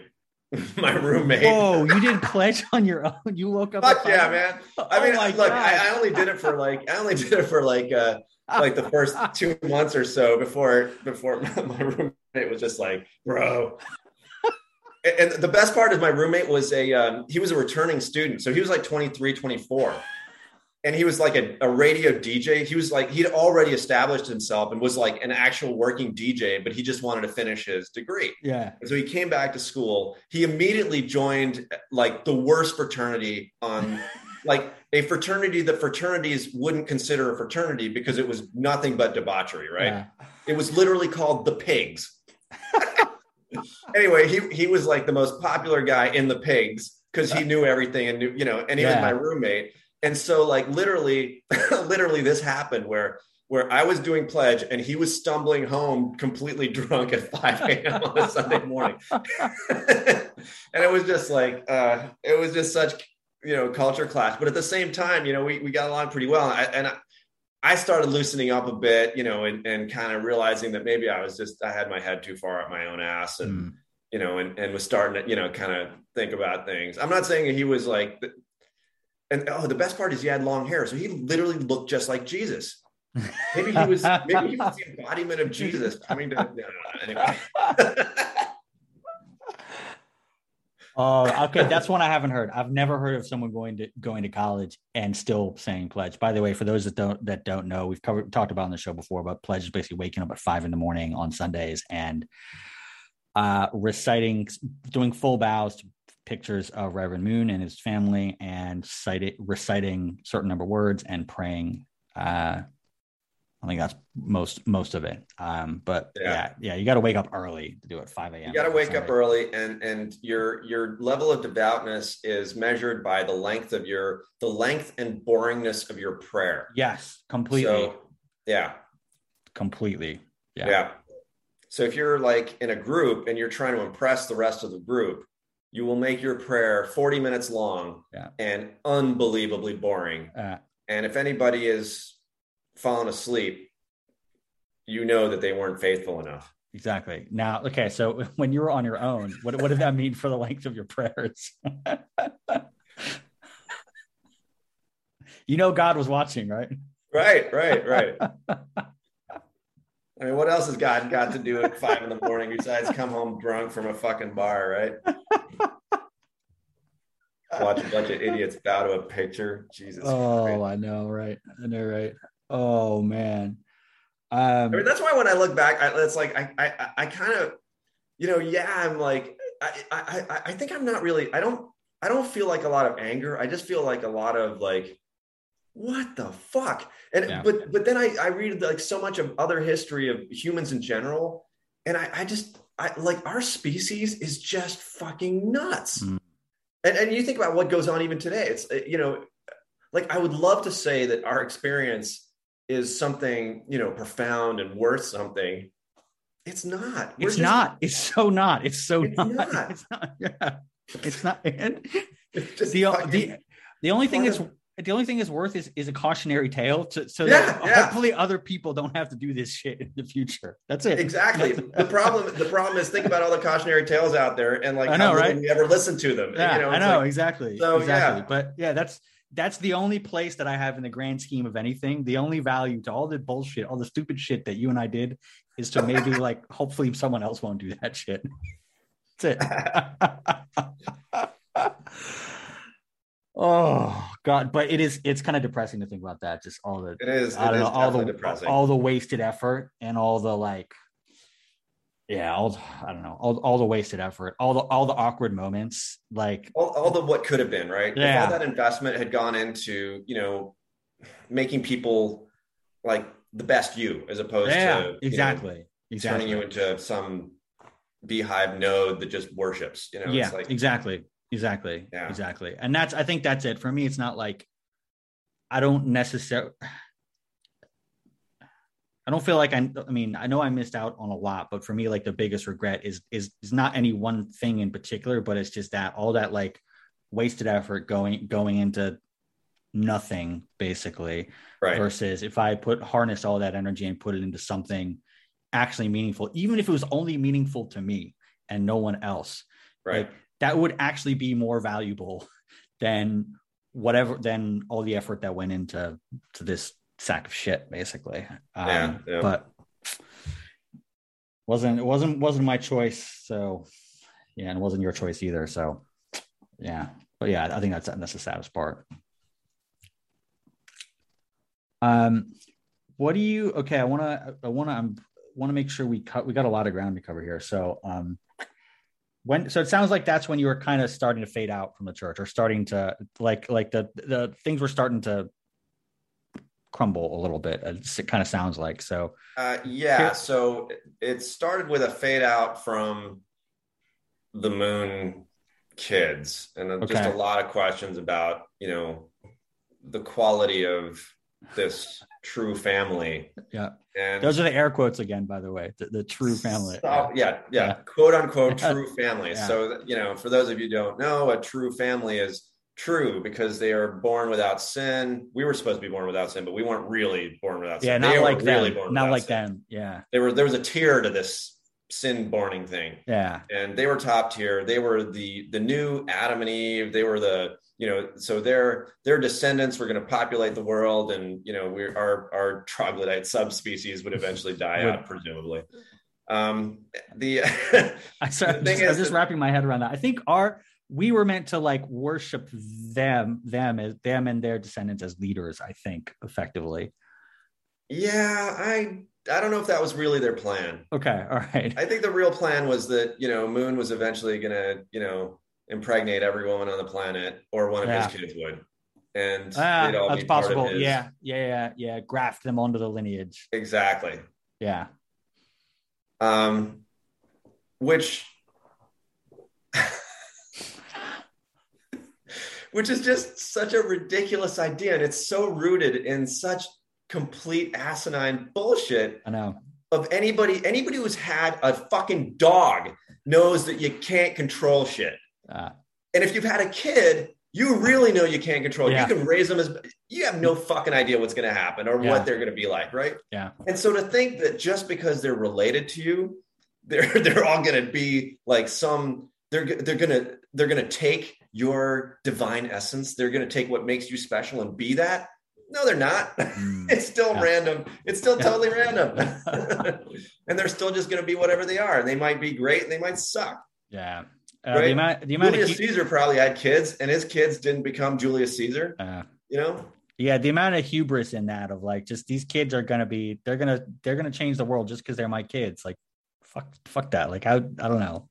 my roommate. oh you didn't pledge on your own. You woke up. Fuck yeah, man. Oh I mean, my look, God. I, I only did it for like I only did it for like uh like the first two months or so before before my roommate was just like, bro. And and the best part is my roommate was a um, he was a returning student. So he was like 23, 24. And he was like a, a radio DJ. He was like he'd already established himself and was like an actual working DJ, but he just wanted to finish his degree. yeah. And so he came back to school. He immediately joined like the worst fraternity on like a fraternity that fraternities wouldn't consider a fraternity because it was nothing but debauchery, right? Yeah. It was literally called the pigs. anyway, he he was like the most popular guy in the pigs because he uh, knew everything and knew, you know, and he Yeah. was my roommate. And so like literally, literally this happened where where I was doing pledge and he was stumbling home completely drunk at 5 a.m. on a Sunday morning. and it was just like uh it was just such you know culture clash. But at the same time, you know, we, we got along pretty well. And I, and I, I started loosening up a bit, you know, and, and kind of realizing that maybe I was just I had my head too far up my own ass and Mm. you know, and, and was starting to, you know, kind of think about things. I'm not saying he was like, and oh, the best part is he had long hair. So he literally looked just like Jesus. Maybe he was, maybe he was the embodiment of Jesus coming no, anyway. Oh, okay. That's one I haven't heard. I've never heard of someone going to going to college and still saying pledge. By the way, for those that don't that don't know, we've covered talked about on the show before, but pledge is basically waking up at five in the morning on Sundays and uh, reciting, doing full bows to pictures of Reverend Moon and his family, and cited, reciting certain number of words and praying uh, I think that's most most of it. Um, but yeah, yeah, yeah you got to wake up early to do it 5 a.m. You got to wake up early, and and your your level of devoutness is measured by the length of your the length and boringness of your prayer. Yes, completely. So, yeah, completely. Yeah. Yeah. So if you're like in a group and you're trying to impress the rest of the group, you will make your prayer 40 minutes long yeah. and unbelievably boring. Uh, and if anybody is fallen asleep, you know that they weren't faithful enough. Exactly. Now, okay, so when you were on your own, what what did that mean for the length of your prayers? you know God was watching, right? Right, right, right. I mean, what else has God got to do at five in the morning besides come home drunk from a fucking bar, right? Watch a bunch of idiots bow to a picture. Jesus. Oh, Christ. I know, right? I know, right? Oh man. Um, I mean, that's why when I look back, I, it's like I, I, I kind of, you know, yeah, I'm like, I, I, I think I'm not really. I don't, I don't feel like a lot of anger. I just feel like a lot of like, what the fuck? And yeah. but, but then I, I read like so much of other history of humans in general, and I, I just, I like our species is just fucking nuts. Mm. And and you think about what goes on even today. It's you know, like I would love to say that our experience is something you know profound and worth something it's not We're it's just, not it's so not it's so it's not. not. it's not yeah it's not and it's the, fucking, the the only thing that's the only thing is worth is, is a cautionary tale to, so yeah, that yeah. hopefully other people don't have to do this shit in the future. That's it. Exactly. the problem the problem is think about all the cautionary tales out there and like I know, right? we ever listen to them. Yeah, you know, I know like, exactly. So exactly. Yeah. But yeah, that's that's the only place that I have in the grand scheme of anything. The only value to all the bullshit, all the stupid shit that you and I did is to maybe like hopefully someone else won't do that shit. That's it. oh god, but it is it's kind of depressing to think about that. Just all the it is, I don't know, all the depressing. all the wasted effort and all the like yeah, all I don't know, all, all the wasted effort, all the all the awkward moments, like all, all the what could have been, right? Yeah. If all that investment had gone into, you know, making people like the best you as opposed yeah, to exactly, know, exactly turning you into some beehive node that just worships, you know. Yeah, like, exactly. Exactly. Yeah. Exactly. And that's I think that's it. For me, it's not like I don't necessarily I don't feel like I, I mean, I know I missed out on a lot, but for me, like the biggest regret is, is, is not any one thing in particular, but it's just that all that like wasted effort going, going into nothing basically right. versus if I put harness all that energy and put it into something actually meaningful, even if it was only meaningful to me and no one else, right. Like, that would actually be more valuable than whatever, than all the effort that went into to this sack of shit, basically. Um, yeah, yeah. But wasn't it wasn't wasn't my choice. So yeah, and it wasn't your choice either. So yeah, but yeah, I think that's that's the saddest part. Um, what do you? Okay, I want to I want to I'm want to make sure we cut. We got a lot of ground to cover here. So um, when so it sounds like that's when you were kind of starting to fade out from the church or starting to like like the the things were starting to crumble a little bit. It kind of sounds like so. Uh, yeah, so it started with a fade out from the moon kids, and okay. just a lot of questions about you know the quality of this true family. Yeah. And those are the air quotes again, by the way, the, the true family. Yeah. yeah. yeah, quote unquote true family. Yeah. So, you know, for those of you don't know, a true family is true because they are born without sin. We were supposed to be born without sin, but we weren't really born without sin. Yeah, not they like them. Really not like sin. them. Yeah. There were there was a tier to this sin borning thing. Yeah. And they were top tier. They were the the new Adam and Eve. They were the you know so their their descendants were going to populate the world, and you know we our our troglodyte subspecies would eventually die out, presumably. Um, the I sorry, I'm just, I'm just wrapping my head around that. I think our we were meant to like worship them, them as them and their descendants as leaders. I think effectively. Yeah, I I don't know if that was really their plan. Okay, all right. I think the real plan was that you know Moon was eventually going to you know impregnate every woman on the planet, or one of yeah. his kids would, and ah, that's possible. Yeah, yeah, yeah, yeah. Graft them onto the lineage. Exactly. Yeah. Um, which. which is just such a ridiculous idea and it's so rooted in such complete asinine bullshit. I know. Of anybody, anybody who's had a fucking dog knows that you can't control shit. Uh, and if you've had a kid, you really know you can't control. Yeah. You can raise them as you have no fucking idea what's going to happen or yeah. what they're going to be like, right? Yeah. And so to think that just because they're related to you, they're they're all going to be like some they're they're going to they're going to take your divine essence. They're going to take what makes you special and be that. No, they're not. Mm. it's still yeah. random. It's still totally random. and they're still just going to be whatever they are. And they might be great and they might suck. Yeah. Uh, right? The amount, the amount Julius of... Caesar probably had kids and his kids didn't become Julius Caesar. Uh, you know? Yeah, the amount of hubris in that of like just these kids are gonna be they're gonna they're gonna change the world just because they're my kids. Like fuck fuck that. Like I I don't know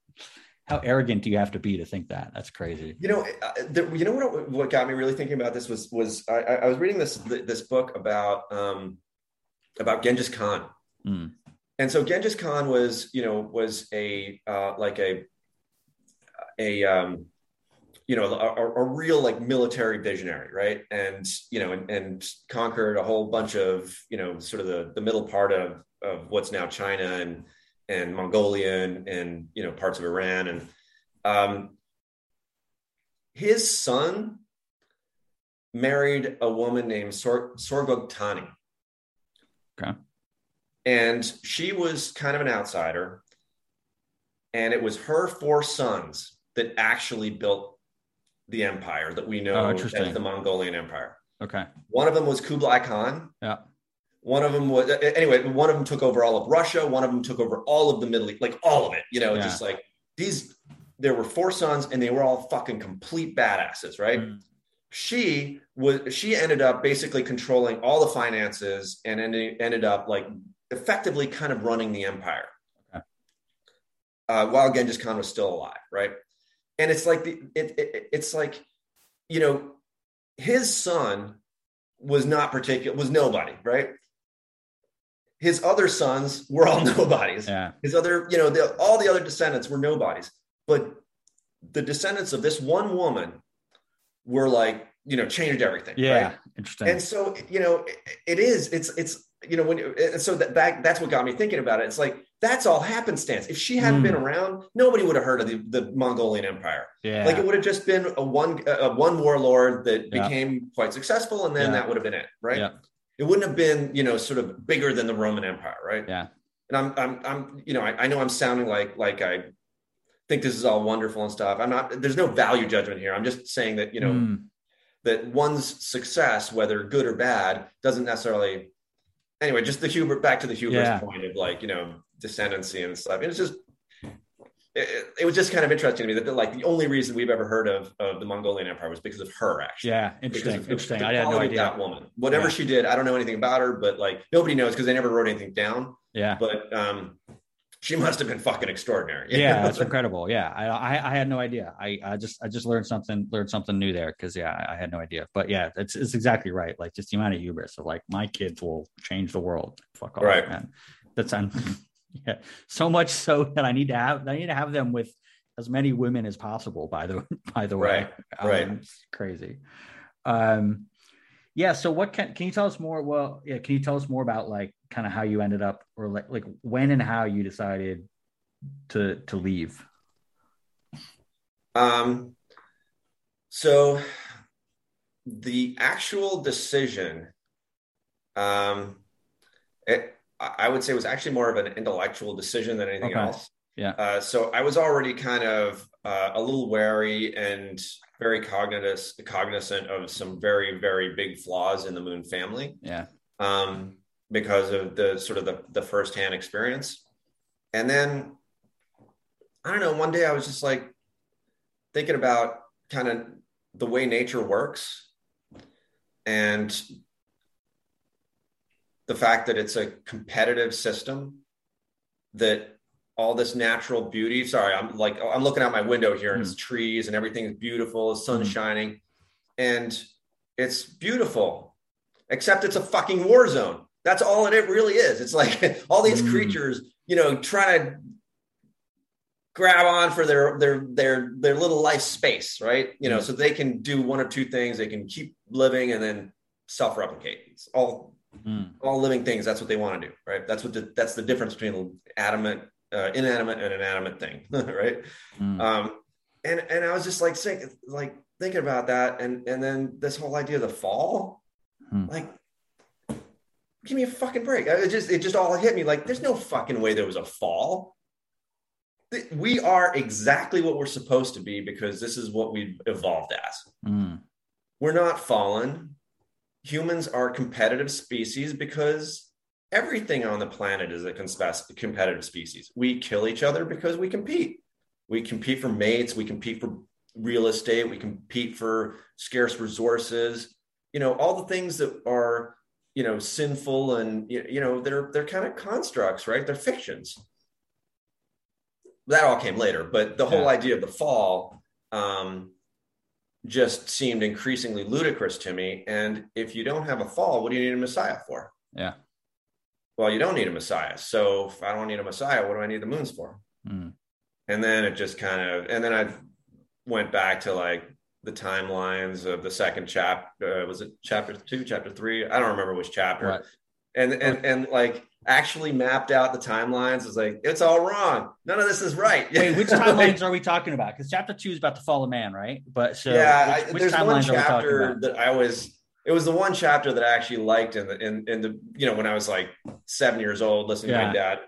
how arrogant do you have to be to think that? That's crazy. You know, the, you know what? What got me really thinking about this was was I, I was reading this this book about um, about Genghis Khan, mm. and so Genghis Khan was you know was a uh, like a a um, you know a, a, real like military visionary, right? And you know and, and conquered a whole bunch of you know sort of the the middle part of of what's now China and and Mongolia and, and you know parts of Iran and um, his son married a woman named Sor- Sorghaghtani. Okay. And she was kind of an outsider. And it was her four sons that actually built the empire that we know oh, as the Mongolian Empire. Okay. One of them was Kublai Khan. Yeah. One of them was anyway. One of them took over all of Russia. One of them took over all of the Middle East, like all of it. You know, yeah. just like these. There were four sons, and they were all fucking complete badasses, right? Mm. She was. She ended up basically controlling all the finances, and ended, ended up like effectively kind of running the empire. Okay. Uh, while Genghis Khan was still alive, right? And it's like the it, it it's like you know his son was not particular was nobody right his other sons were all nobodies. Yeah. His other, you know, the, all the other descendants were nobodies. But the descendants of this one woman were like, you know, changed everything. Yeah. Right? Interesting. And so, you know, it, it is, it's, it's, you know, when, you, and so that, that, that's what got me thinking about it. It's like, that's all happenstance. If she hadn't mm. been around, nobody would have heard of the, the Mongolian Empire. Yeah. Like it would have just been a one, a one warlord that yeah. became quite successful. And then yeah. that would have been it. Right. Yeah it wouldn't have been you know sort of bigger than the roman empire right yeah and i'm i'm, I'm you know I, I, know i'm sounding like like i think this is all wonderful and stuff i'm not there's no value judgment here i'm just saying that you know mm. that one's success whether good or bad doesn't necessarily anyway just the hubert back to the hubris yeah. point of like you know descendancy and stuff and it's just it, it, was just kind of interesting to me that like the only reason we've ever heard of, of the Mongolian Empire was because of her actually. Yeah, interesting. Of, interesting. I had no idea that woman. Whatever yeah. she did, I don't know anything about her, but like nobody knows because they never wrote anything down. Yeah. But um, she must have been fucking extraordinary. Yeah, that's incredible. Yeah, I, I, I had no idea. I, I just I just learned something learned something new there because yeah, I, I, had no idea. But yeah, it's it's exactly right. Like just the amount of hubris of like my kids will change the world. Fuck off, right. man. That's yeah, so much so that I need to have I need to have them with as many women as possible. By the by the way, right, um, right, crazy. Um, yeah. So what can can you tell us more? Well, yeah. Can you tell us more about like kind of how you ended up, or like like when and how you decided to to leave? Um. So the actual decision, um, it I would say it was actually more of an intellectual decision than anything Okay. else. Yeah. Uh, so I was already kind of uh, a little wary and very cognizant cognizant of some very very big flaws in the Moon family Yeah. um, because of the sort of the the firsthand experience. And then I don't know. One day I was just like thinking about kind of the way nature works and the fact that it's a competitive system that all this natural beauty sorry i'm like i'm looking out my window here and it's trees and everything is beautiful the sun's Mm. shining and it's beautiful except it's a fucking war zone that's all it really is it's like all these Mm. creatures you know trying to grab on for their their their their little life space right you know Mm. so they can do one of two things they can keep living and then self-replicate it's all Mm. all living things that's what they want to do right that's what the, that's the difference between adamant uh, inanimate and inanimate thing right Mm. um and and i was just like saying like thinking about that and and then this whole idea of the fall Hmm. like give me a fucking break it just it just all hit me like there's no fucking way there was a fall we are exactly what we're supposed to be because this is what we've evolved as Mm. we're not fallen. Humans are competitive species because everything on the planet is a competitive species. We kill each other because we compete. We compete for mates, we compete for real estate, we compete for scarce resources. You know, all the things that are, you know, sinful and you know, they're they're kind of constructs, right? They're fictions. That all came later, but the whole Yeah. idea of the fall um just seemed increasingly ludicrous to me. And if you don't have a fall, what do you need a Messiah for? Yeah. Well, you don't need a Messiah. So if I don't need a Messiah, what do I need the moons for? Mm. And then it just kind of, and then I went back to like the timelines of the second chapter. Uh, was it chapter two, chapter three? I don't remember which chapter. Right. And and and like actually mapped out the timelines. It's like it's all wrong. None of this is right. Wait, which Like, timelines are we talking about? Because chapter two is about the fall of man, right? But so yeah, which, which there's one timelines are we talking chapter that I was. It was the one chapter that I actually liked in the in, in the you know when I was like seven years old, listening to my dad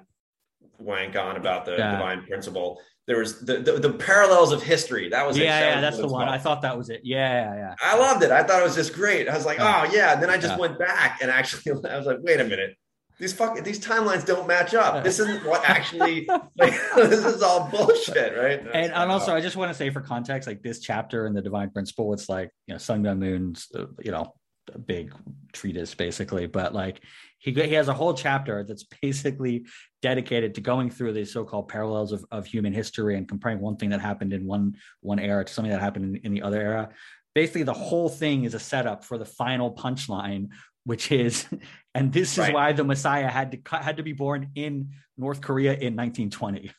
wank on about the Yeah. divine principle. There was the, the the parallels of history. That was it. Yeah, That yeah, was that's the one. called. I thought that was it. Yeah, yeah, yeah. I loved it. I thought it was just great. I was like, Yeah. oh yeah. And then I just Yeah. went back and actually I was like, wait a minute. These fuck these timelines don't match up. This isn't what actually like this is all bullshit, right? and, and also, I just want to say for context, like this chapter in the Divine Principle, it's like you know, Sun Myung Moon's, uh, you know, a big treatise basically, but like he he has a whole chapter that's basically dedicated to going through these so-called parallels of, of human history and comparing one thing that happened in one one era to something that happened in, in the other era. Basically, the whole thing is a setup for the final punchline, which is, and this is Right. why the Messiah had to had to be born in North Korea in 1920.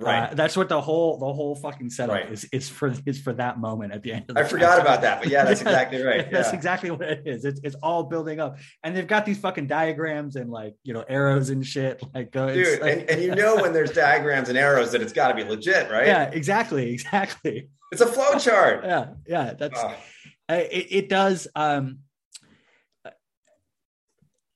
right. Uh, that's what the whole the whole fucking setup Right. is is for is for that moment at the end of the I forgot about that, but yeah, that's Yeah. exactly right. That's exactly what it is. It's it's all building up, and they've got these fucking diagrams and like you know arrows and shit. Like, uh, Dude, like- and, and you know when there's diagrams and arrows that it's got to be legit, right? yeah, exactly, exactly. It's a flow chart. Yeah, yeah. That's Oh, uh, it, it does um uh,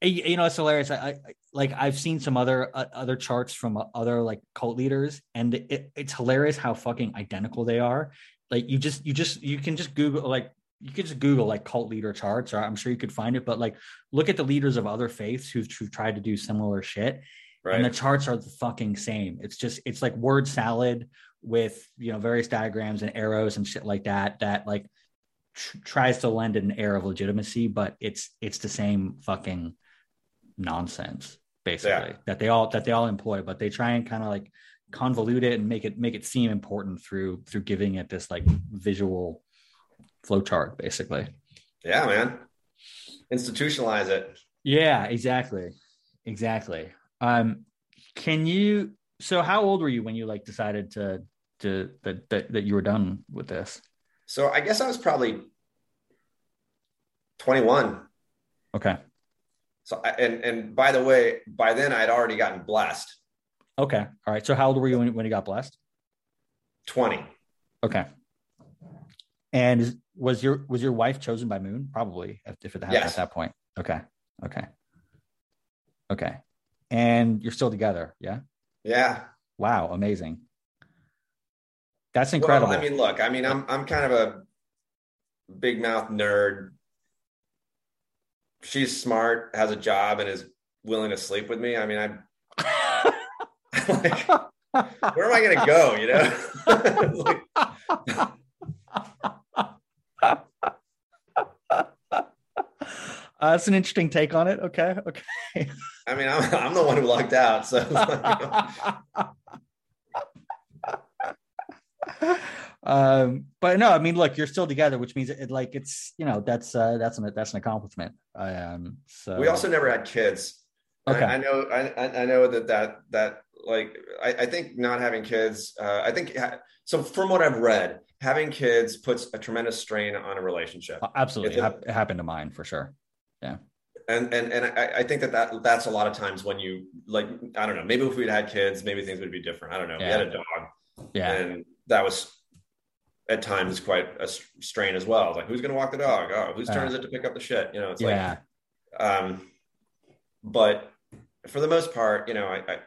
you know it's hilarious I, I like i've seen some other uh, other charts from uh, other like cult leaders and it, it's hilarious how fucking identical they are like you just you just you can just google like you could just google like cult leader charts or i'm sure you could find it but like look at the leaders of other faiths who've, who've tried to do similar shit right. and the charts are the fucking same. It's just it's like word salad with you know various diagrams and arrows and shit like that that like tr- tries to lend an air of legitimacy, but it's it's the same fucking nonsense basically Yeah. that they all that they all employ, but they try and kind of like convolute it and make it make it seem important through through giving it this like visual flowchart basically. yeah, man. Institutionalize it. Yeah, exactly. Exactly. Um can you so how old were you when you like decided to to that that, that you were done with this? So I guess I was probably 21. Okay. So I, and and by the way, by then I'd already gotten blessed. Okay. All right. So how old were you when, when you got blessed? 20. Okay. And is- was your was your wife chosen by Moon? Probably if, if it happened Yes. at that point. Okay. Okay. Okay. And you're still together. Yeah. Yeah. Wow. Amazing. That's incredible. Well, I mean, look, I mean, I'm I'm kind of a big mouth nerd. She's smart, has a job, and is willing to sleep with me. I mean, I'm like, where am I going to go? You know, Uh, that's an interesting take on it. Okay. Okay. I mean, I'm, I'm the one who lucked out. So, um, but no, I mean, look, you're still together, which means it, it like it's you know that's uh, that's an that's an accomplishment. Um, so we also never had kids. Okay. I, I know. I, I know that that that like I, I think not having kids. Uh, I think so. From what I've read, having kids puts a tremendous strain on a relationship. Absolutely, it, it happened to mine for sure. Yeah. And and and I, I, think that, that that's a lot of times when you like I don't know maybe if we'd had kids maybe things would be different I don't know yeah. we had a dog yeah and that was at times quite a strain as well. Like who's gonna walk the dog? Oh whose turn uh, is it to pick up the shit? You know it's yeah. like um but for the most part you know I, I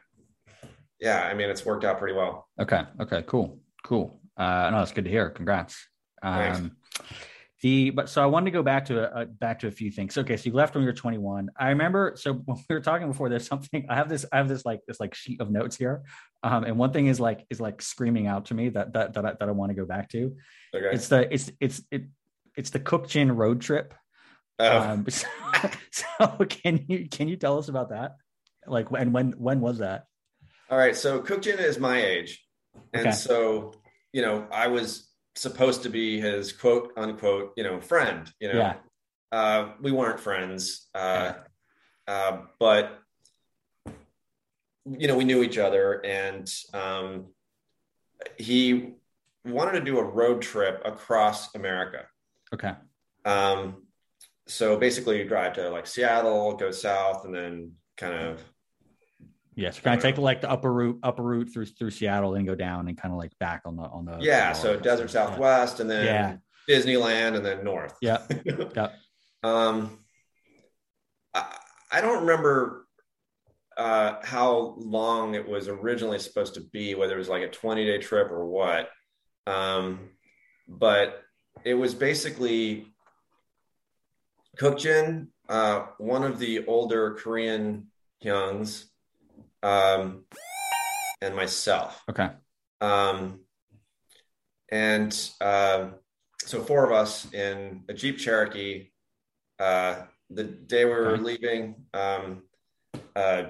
yeah I mean it's worked out pretty well. Okay okay cool cool. Uh no that's good to hear. Congrats. Um Thanks. The but so I wanted to go back to a, back to a few things. Okay, so you left when you were 21. I remember. So when we were talking before, there's something I have this I have this like this like sheet of notes here, um, and one thing is like is like screaming out to me that that that I, that I want to go back to. Okay. It's the it's it's it it's the Kook Jin road trip. Oh. Um, so, so can you can you tell us about that? Like and when when was that? All right, so Kook Jin is my age, and okay. so you know I was supposed to be his quote unquote, you know, friend. You know, yeah. uh, we weren't friends, uh, yeah. uh, but you know, we knew each other, and um, he wanted to do a road trip across America. Okay. Um, so basically, you drive to like Seattle, go south, and then kind of Yes, kind of take like the upper route, upper route through through Seattle, and go down and kind of like back on the on the yeah. The so desert Southwest, yeah. and then yeah. Disneyland, and then north. Yeah, yeah. um, I, I don't remember uh, how long it was originally supposed to be, whether it was like a twenty day trip or what. Um, but it was basically Kook Jin, uh, one of the older Korean Hyungs um, and myself. Okay. Um, and uh, so four of us in a Jeep Cherokee. Uh, the day we were okay. leaving, um, uh,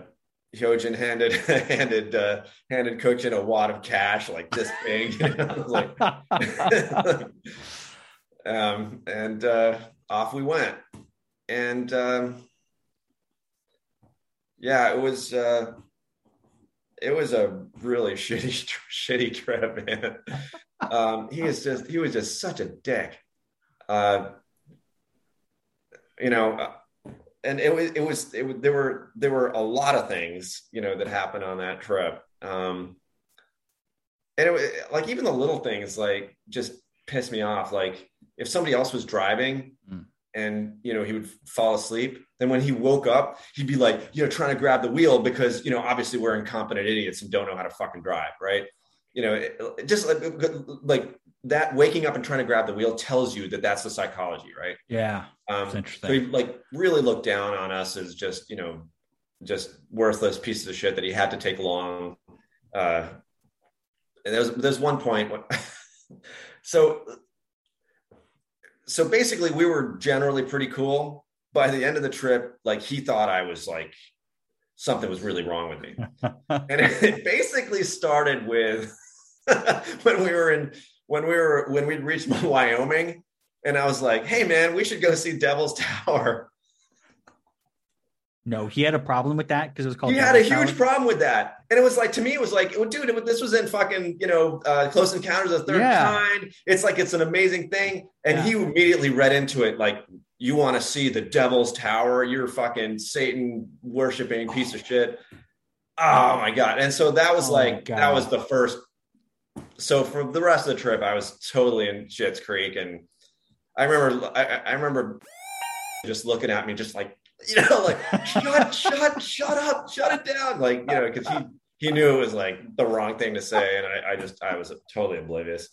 Hyojin handed handed uh, handed Coach a wad of cash like this big, like, um, and uh, off we went. And um, yeah, it was uh, it was a really shitty, shitty trip, man. Um, he is just, he was just such a dick. Uh, you know, uh, and it was, it was, it, there were, there were a lot of things, you know, that happened on that trip. Um, and it was like, even the little things like just pissed me off. Like if somebody else was driving, mm and you know he would fall asleep. Then when he woke up he'd be like you know trying to grab the wheel because you know obviously we're incompetent idiots and don't know how to fucking drive right? You know it, just like, like that waking up and trying to grab the wheel tells you that that's the psychology right? Yeah. Um interesting. so he like really looked down on us as just you know just worthless pieces of shit that he had to take along uh and there's there's one point when so so basically we were generally pretty cool. By the end of the trip like he thought i was like something was really wrong with me. And it, it basically started with when we were in when we were when we'd reached wyoming and i was like hey man we should go see devil's tower no, he had a problem with that because it was called. He had a huge problem with that, and it was like to me, it was like, dude, it, this was in fucking you know, uh, Close Encounters of the Third yeah. Kind. It's like it's an amazing thing, and yeah. he immediately read into it like, you want to see the Devil's Tower? You're fucking Satan worshiping piece of shit. Oh my god! And so that was oh like that was the first. So for the rest of the trip, I was totally in Shit's Creek, and I remember I, I remember just looking at me, just like you know, like shut, shut, shut up, shut it down. Like, you know, because he he knew it was like the wrong thing to say. And I, I just I was totally oblivious.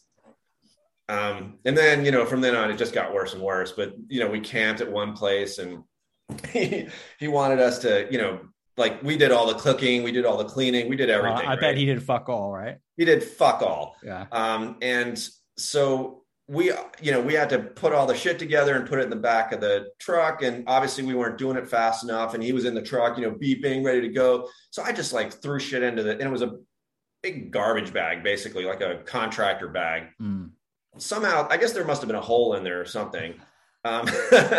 Um, and then, you know, from then on it just got worse and worse. But you know, we camped at one place and he he wanted us to, you know, like we did all the cooking, we did all the cleaning, we did everything. Uh, I right? bet he did fuck all, right? He did fuck all. Yeah. Um, and so we you know we had to put all the shit together and put it in the back of the truck. And obviously we weren't doing it fast enough and he was in the truck you know beeping ready to go. So i just like threw shit into the and it was a big garbage bag basically like a contractor bag. Mm. somehow i guess there must have been a hole in there or something. Um,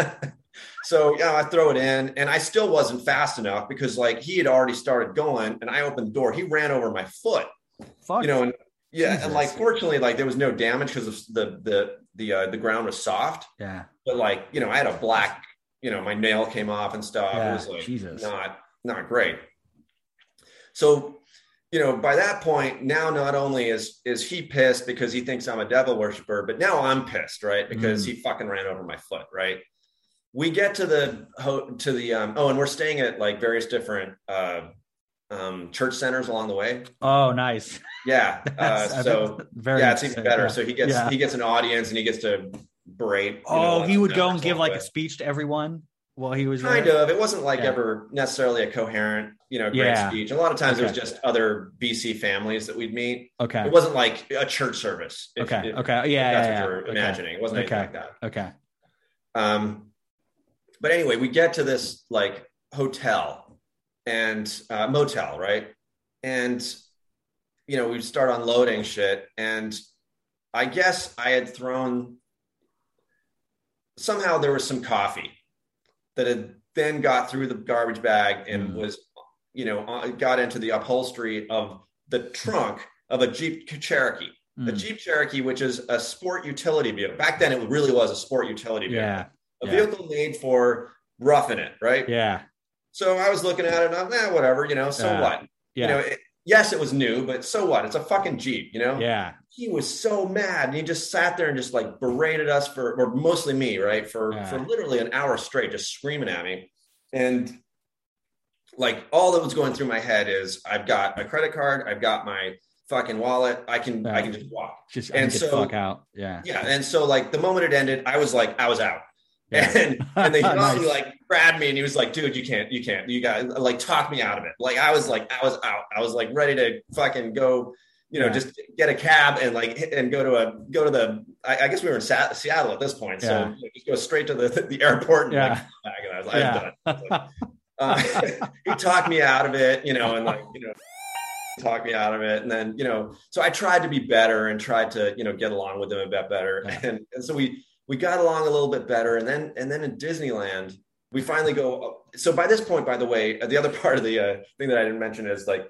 so you know i throw it in and i still wasn't fast enough because like he had already started going and i opened the door. He ran over my foot. Fuck. you know and yeah, Jesus. and like fortunately, like there was no damage because the the the uh, the ground was soft. Yeah. But like you know, I had a black, you know, my nail came off and stuff. Yeah, it was like Jesus. not not great. So, you know, by that point, now not only is is he pissed because he thinks I'm a devil worshiper, but now I'm pissed, right? Because mm. he fucking ran over my foot, right? We get to the to the um, oh, and we're staying at like various different uh, um, church centers along the way. Oh, nice. Yeah. Uh, so very yeah, it's even better. Yeah. So he gets yeah. he gets an audience and he gets to berate. Oh, know, he would go and give like a speech to everyone while he was kind there? of. It wasn't like yeah. ever necessarily a coherent, you know, great speech. A lot of times okay. it was just other BC families that we'd meet. Okay. It wasn't like a church service. If, okay. If, okay. Yeah. that's yeah, what you're okay. imagining. It wasn't anything okay. like that. Okay. Um, but anyway, we get to this like hotel and uh, motel, right? And you know, we'd start unloading shit. And I guess I had thrown somehow there was some coffee that had then got through the garbage bag and mm. was, you know, got into the upholstery of the trunk of a Jeep Cherokee. Mm. A Jeep Cherokee, which is a sport utility vehicle. Back then, it really was a sport utility vehicle. Yeah. A yeah. vehicle made for roughing it, right? Yeah. So I was looking at it and I'm, eh, whatever, you know, so uh, what? Yeah. You know, it, yes, it was new, but so what? It's a fucking Jeep, you know? Yeah. He was so mad. And he just sat there and just like berated us for, or mostly me, right? For, yeah. for literally an hour straight, just screaming at me. And like all that was going through my head is I've got my credit card, I've got my fucking wallet. I can, yeah. I can just walk. Just and so, fuck out. Yeah. Yeah. And so like the moment it ended, I was like, I was out. Yeah. And and they nice. like grabbed me and he was like, dude, you can't, you can't, you got like talk me out of it. Like I was like, I was out. I was like ready to fucking go, you know, yeah. just get a cab and like and go to a go to the. I, I guess we were in Sa- Seattle at this point, so yeah. just go straight to the the airport. And, yeah. Like, and I was like, yeah. I'm done. uh, he talked me out of it, you know, and like you know talk me out of it. And then, you know, so I tried to be better and tried to, you know, get along with him a bit better. Yeah. And, and so we, we got along a little bit better. And then, and then in Disneyland, we finally go. So by this point, by the way, the other part of the uh, thing that I didn't mention is like,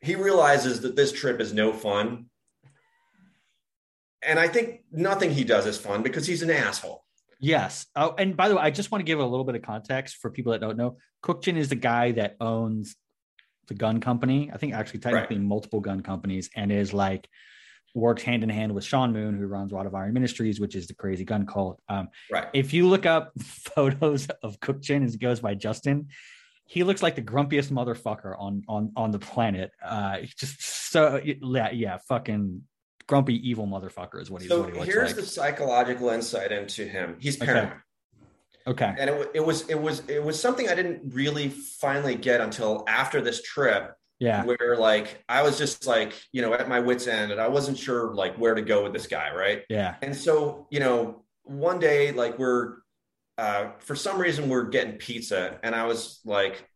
he realizes that this trip is no fun. And I think nothing he does is fun because he's an asshole. Yes. Oh, and by the way, I just want to give a little bit of context for people that don't know. Kook Jin is the guy that owns the gun company. I think actually technically right. multiple gun companies and is like works hand in hand with Sean Moon, who runs Rod of Iron Ministries, which is the crazy gun cult. Um, right. If you look up photos of Kook Jin as he goes by Justin, he looks like the grumpiest motherfucker on on on the planet. Uh, just so yeah, yeah, fucking grumpy evil motherfucker is what, so what he looks here's like. the psychological insight into him. He's paranoid. Okay. okay. And it, it was it was it was something I didn't really finally get until after this trip yeah. Where like i was just like you know at my wits end and i wasn't sure like where to go with this guy right? Yeah. And so you know one day like we're uh for some reason we're getting pizza and i was like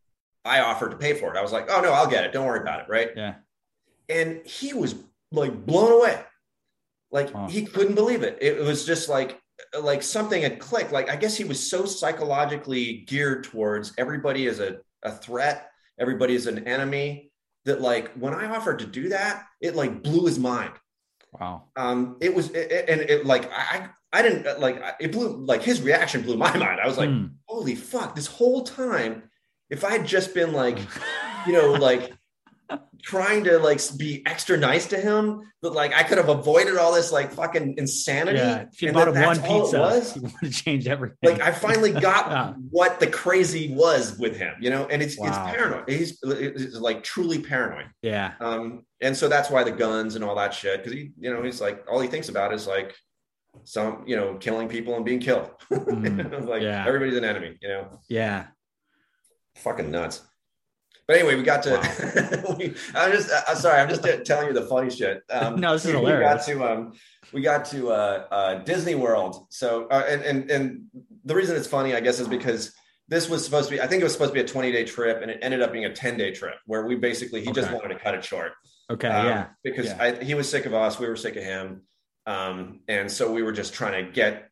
i offered to pay for it. I was like oh no i'll get it. Don't worry about it right? Yeah. And he was like blown away. Like he couldn't believe it. It was just like like something had clicked. Like i guess he was so psychologically geared towards everybody as a, a threat everybody is an enemy that like when I offered to do that, it like blew his mind. Wow. Um, it was, it, and it like I, I didn't like it blew like his reaction blew my mind. I was like, mm. holy fuck! This whole time, if I had just been like, you know, like trying to like be extra nice to him, but like I could have avoided all this like fucking insanity. Yeah, if you and bought him one pizza, was. you want to change everything. Like I finally got Yeah. what the crazy was with him, you know, and it's it's paranoid. He's it's like truly paranoid. yeah, Um, and so that's why the guns and all that shit, because he, you know, he's like all he thinks about is like some, you know, killing people and being killed. Mm, like yeah. everybody's an enemy, you know, yeah. fucking nuts. But anyway, we got to. we, I'm just. I'm sorry. I'm just telling you the funny shit. Um, No, this is hilarious. we got to. Um, we got to uh, uh, Disney World. So, uh, and and and the reason it's funny, I guess, is because this was supposed to be. I think it was supposed to be a 20 day trip, and it ended up being a 10 day trip where we basically he just wanted to cut it short. Okay, Um, yeah, because yeah. I, he was sick of us, we were sick of him, um, and so we were just trying to get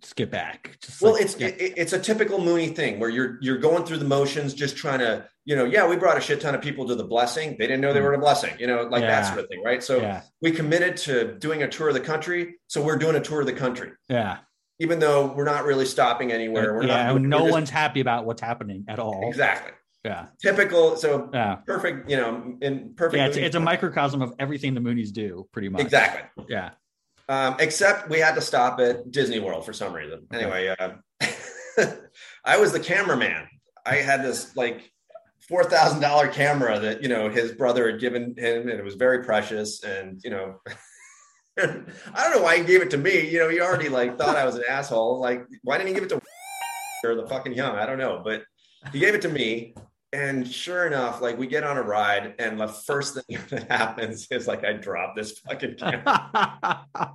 just get back. Just well like- it's yeah. it, it's a typical Moonie thing where you're you're going through the motions just trying to you know yeah we brought a shit ton of people to the blessing they didn't know they were at a blessing you know like Hmm. Yeah. that sort of thing right so yeah, we committed to doing a tour of the country so we're doing a tour of the country yeah, even though we're not really stopping anywhere we're yeah. not no we're just- one's happy about what's happening at all. exactly Yeah, typical so yeah, perfect you know in perfect yeah. It's, it's a microcosm of everything the Moonies do, pretty much. exactly Yeah. Um, except we had to stop at Disney World for some reason. Okay. Anyway, uh, I was the cameraman. I had this like four thousand dollar camera that you know his brother had given him, and it was very precious. And you know, I don't know why he gave it to me. You know, he already like thought I was an asshole. Like, why didn't he give it to or the fucking young? I don't know, but he gave it to me. And sure enough, like we get on a ride, and the first thing that happens is like I drop this fucking camera.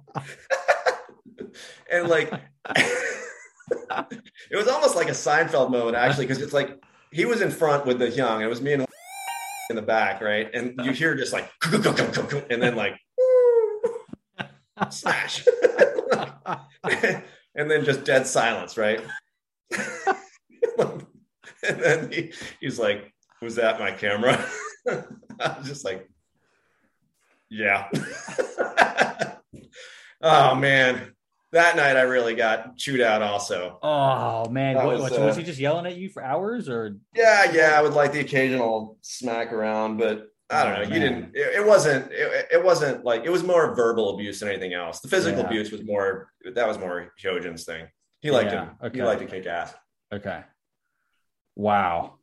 And like it was almost like a Seinfeld moment actually because it's like he was in front with the young it was me and in the back right? And you hear just like and then like slash and then just dead silence right and then he, he's like was that my camera I was just like yeah oh man that night I really got chewed out also. oh man, what, was, what, so was uh, he just yelling at you for hours, or Yeah, yeah, I would like the occasional smack around, but I don't know. Oh, You didn't. It, it wasn't. It, it wasn't like it was more verbal abuse than anything else. The physical Yeah. abuse was more. That was more Hyojin's thing. He liked Yeah, to. okay. He liked to kick ass. okay? Wow.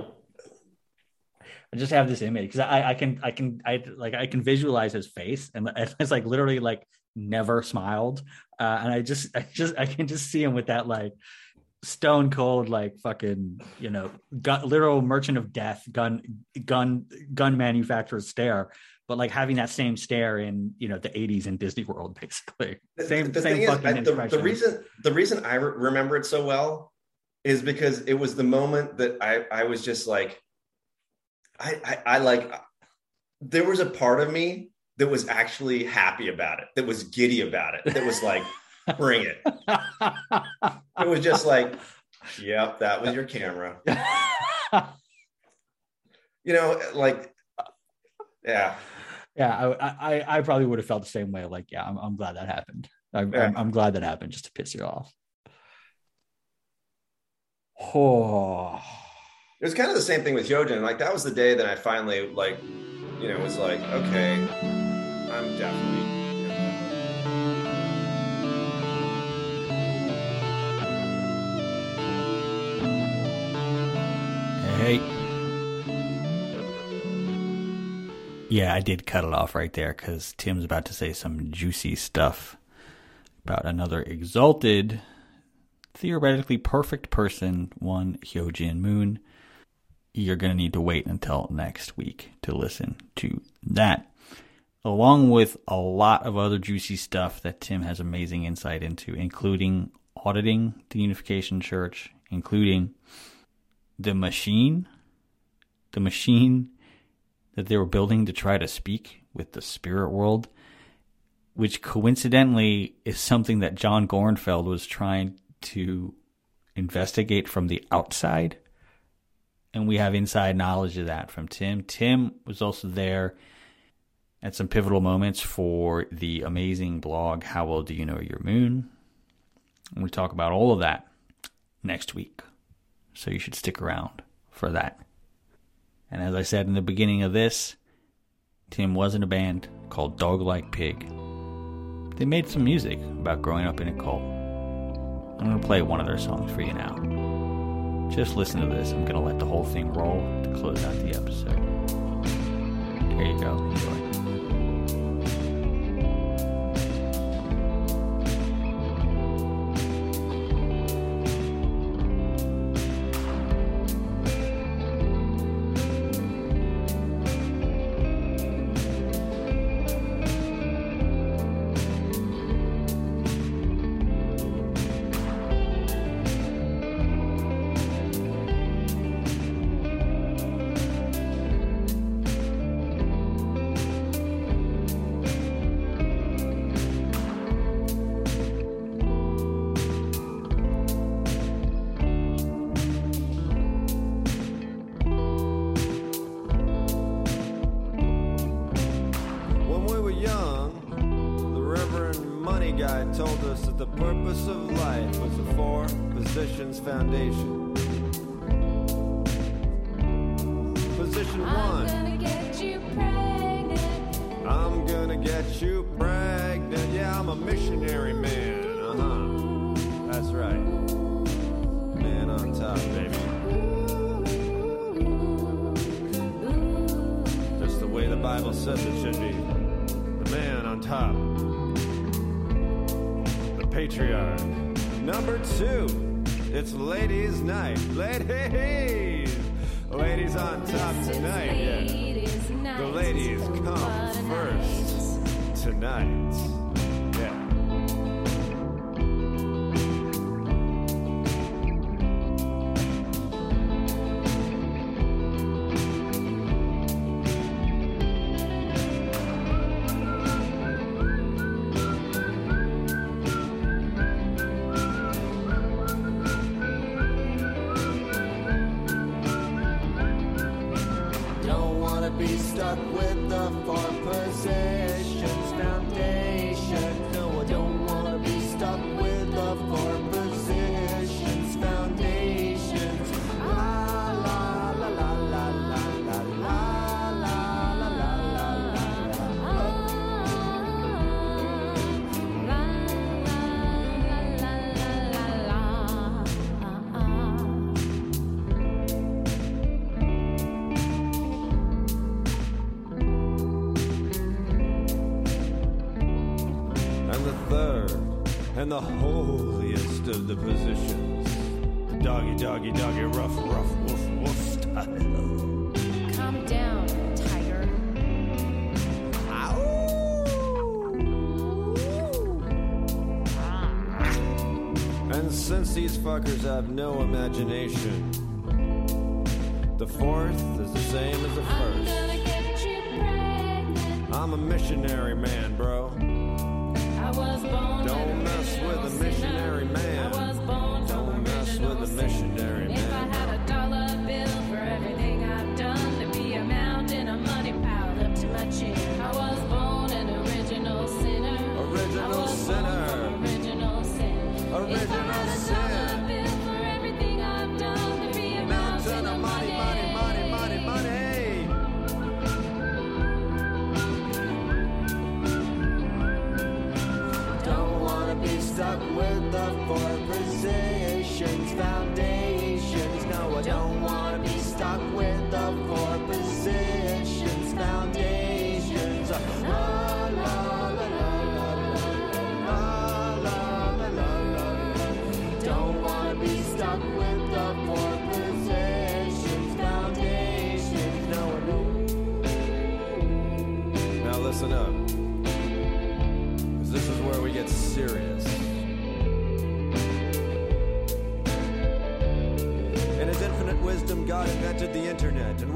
I just have this image because I, I can I can I like I can visualize his face and it's like literally like never smiled. Uh, and I just I just I can just see him with that like stone cold like fucking you know gun, literal merchant of death gun gun gun manufacturer stare but like having that same stare in you know the 80s in Disney World basically. The- same the same thing is, I- the, the reason the reason I re- remember it so well is because it was the moment that I I was just like, I I, I like. There was a part of me that was actually happy about it, that was giddy about it, that was like, bring it. It was just like, yep, that was your camera. You know, like, yeah. Yeah, I, I I probably would have felt the same way. Like, yeah, I'm, I'm glad that happened. I'm, Yeah. I'm, I'm glad that happened just to piss you off. Oh, It was kind of the same thing with Hyojin. Like that was the day that I finally like, you know, was like, okay, I'm definitely. hey. Yeah, I did cut it off right there because Tim's about to say some juicy stuff about another exalted, theoretically perfect person, one Hyojin Moon. You're going to need to wait until next week to listen to that. Along with a lot of other juicy stuff that Tim has amazing insight into, including auditing the Unification Church, including the machine, the machine that they were building to try to speak with the spirit world, which coincidentally is something that John Gorenfeld was trying to investigate from the outside. And we have inside knowledge of that from Tim. Tim was also there at some pivotal moments for the amazing blog, How Well Do You Know Your Moon? And we talk about all of that next week. So you should stick around for that. And as I said in the beginning of this, Tim was in a band called Dog Like Pig. They made some music about growing up in a cult. I'm going to play one of their songs for you now. Just listen to this. I'm going to let the whole thing roll to close out the episode. Here you go. Enjoy. and the holiest of the positions. Doggy, doggy, doggy, rough, rough, woof, woof style. Calm down, tiger. Ow! And since these fuckers have no imagination, the fourth is the same as the 1st i I'm, I'm a missionary man, bro. I was born.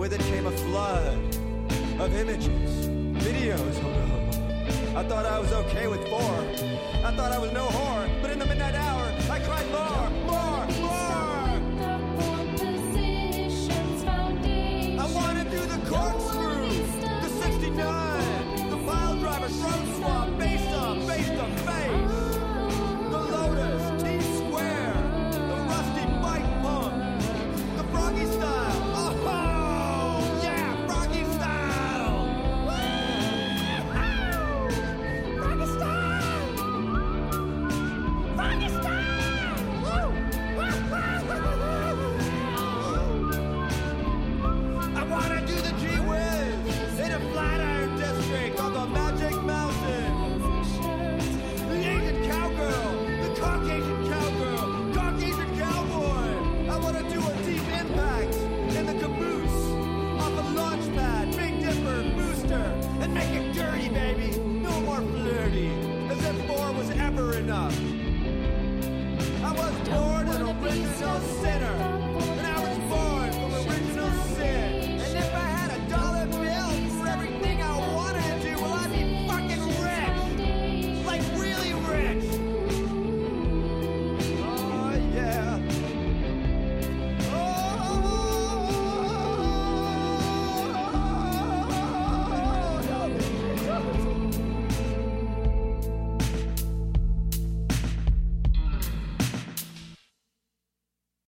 with it came a flood of images, videos. Oh no. I thought I was okay with four. I thought I was no whore.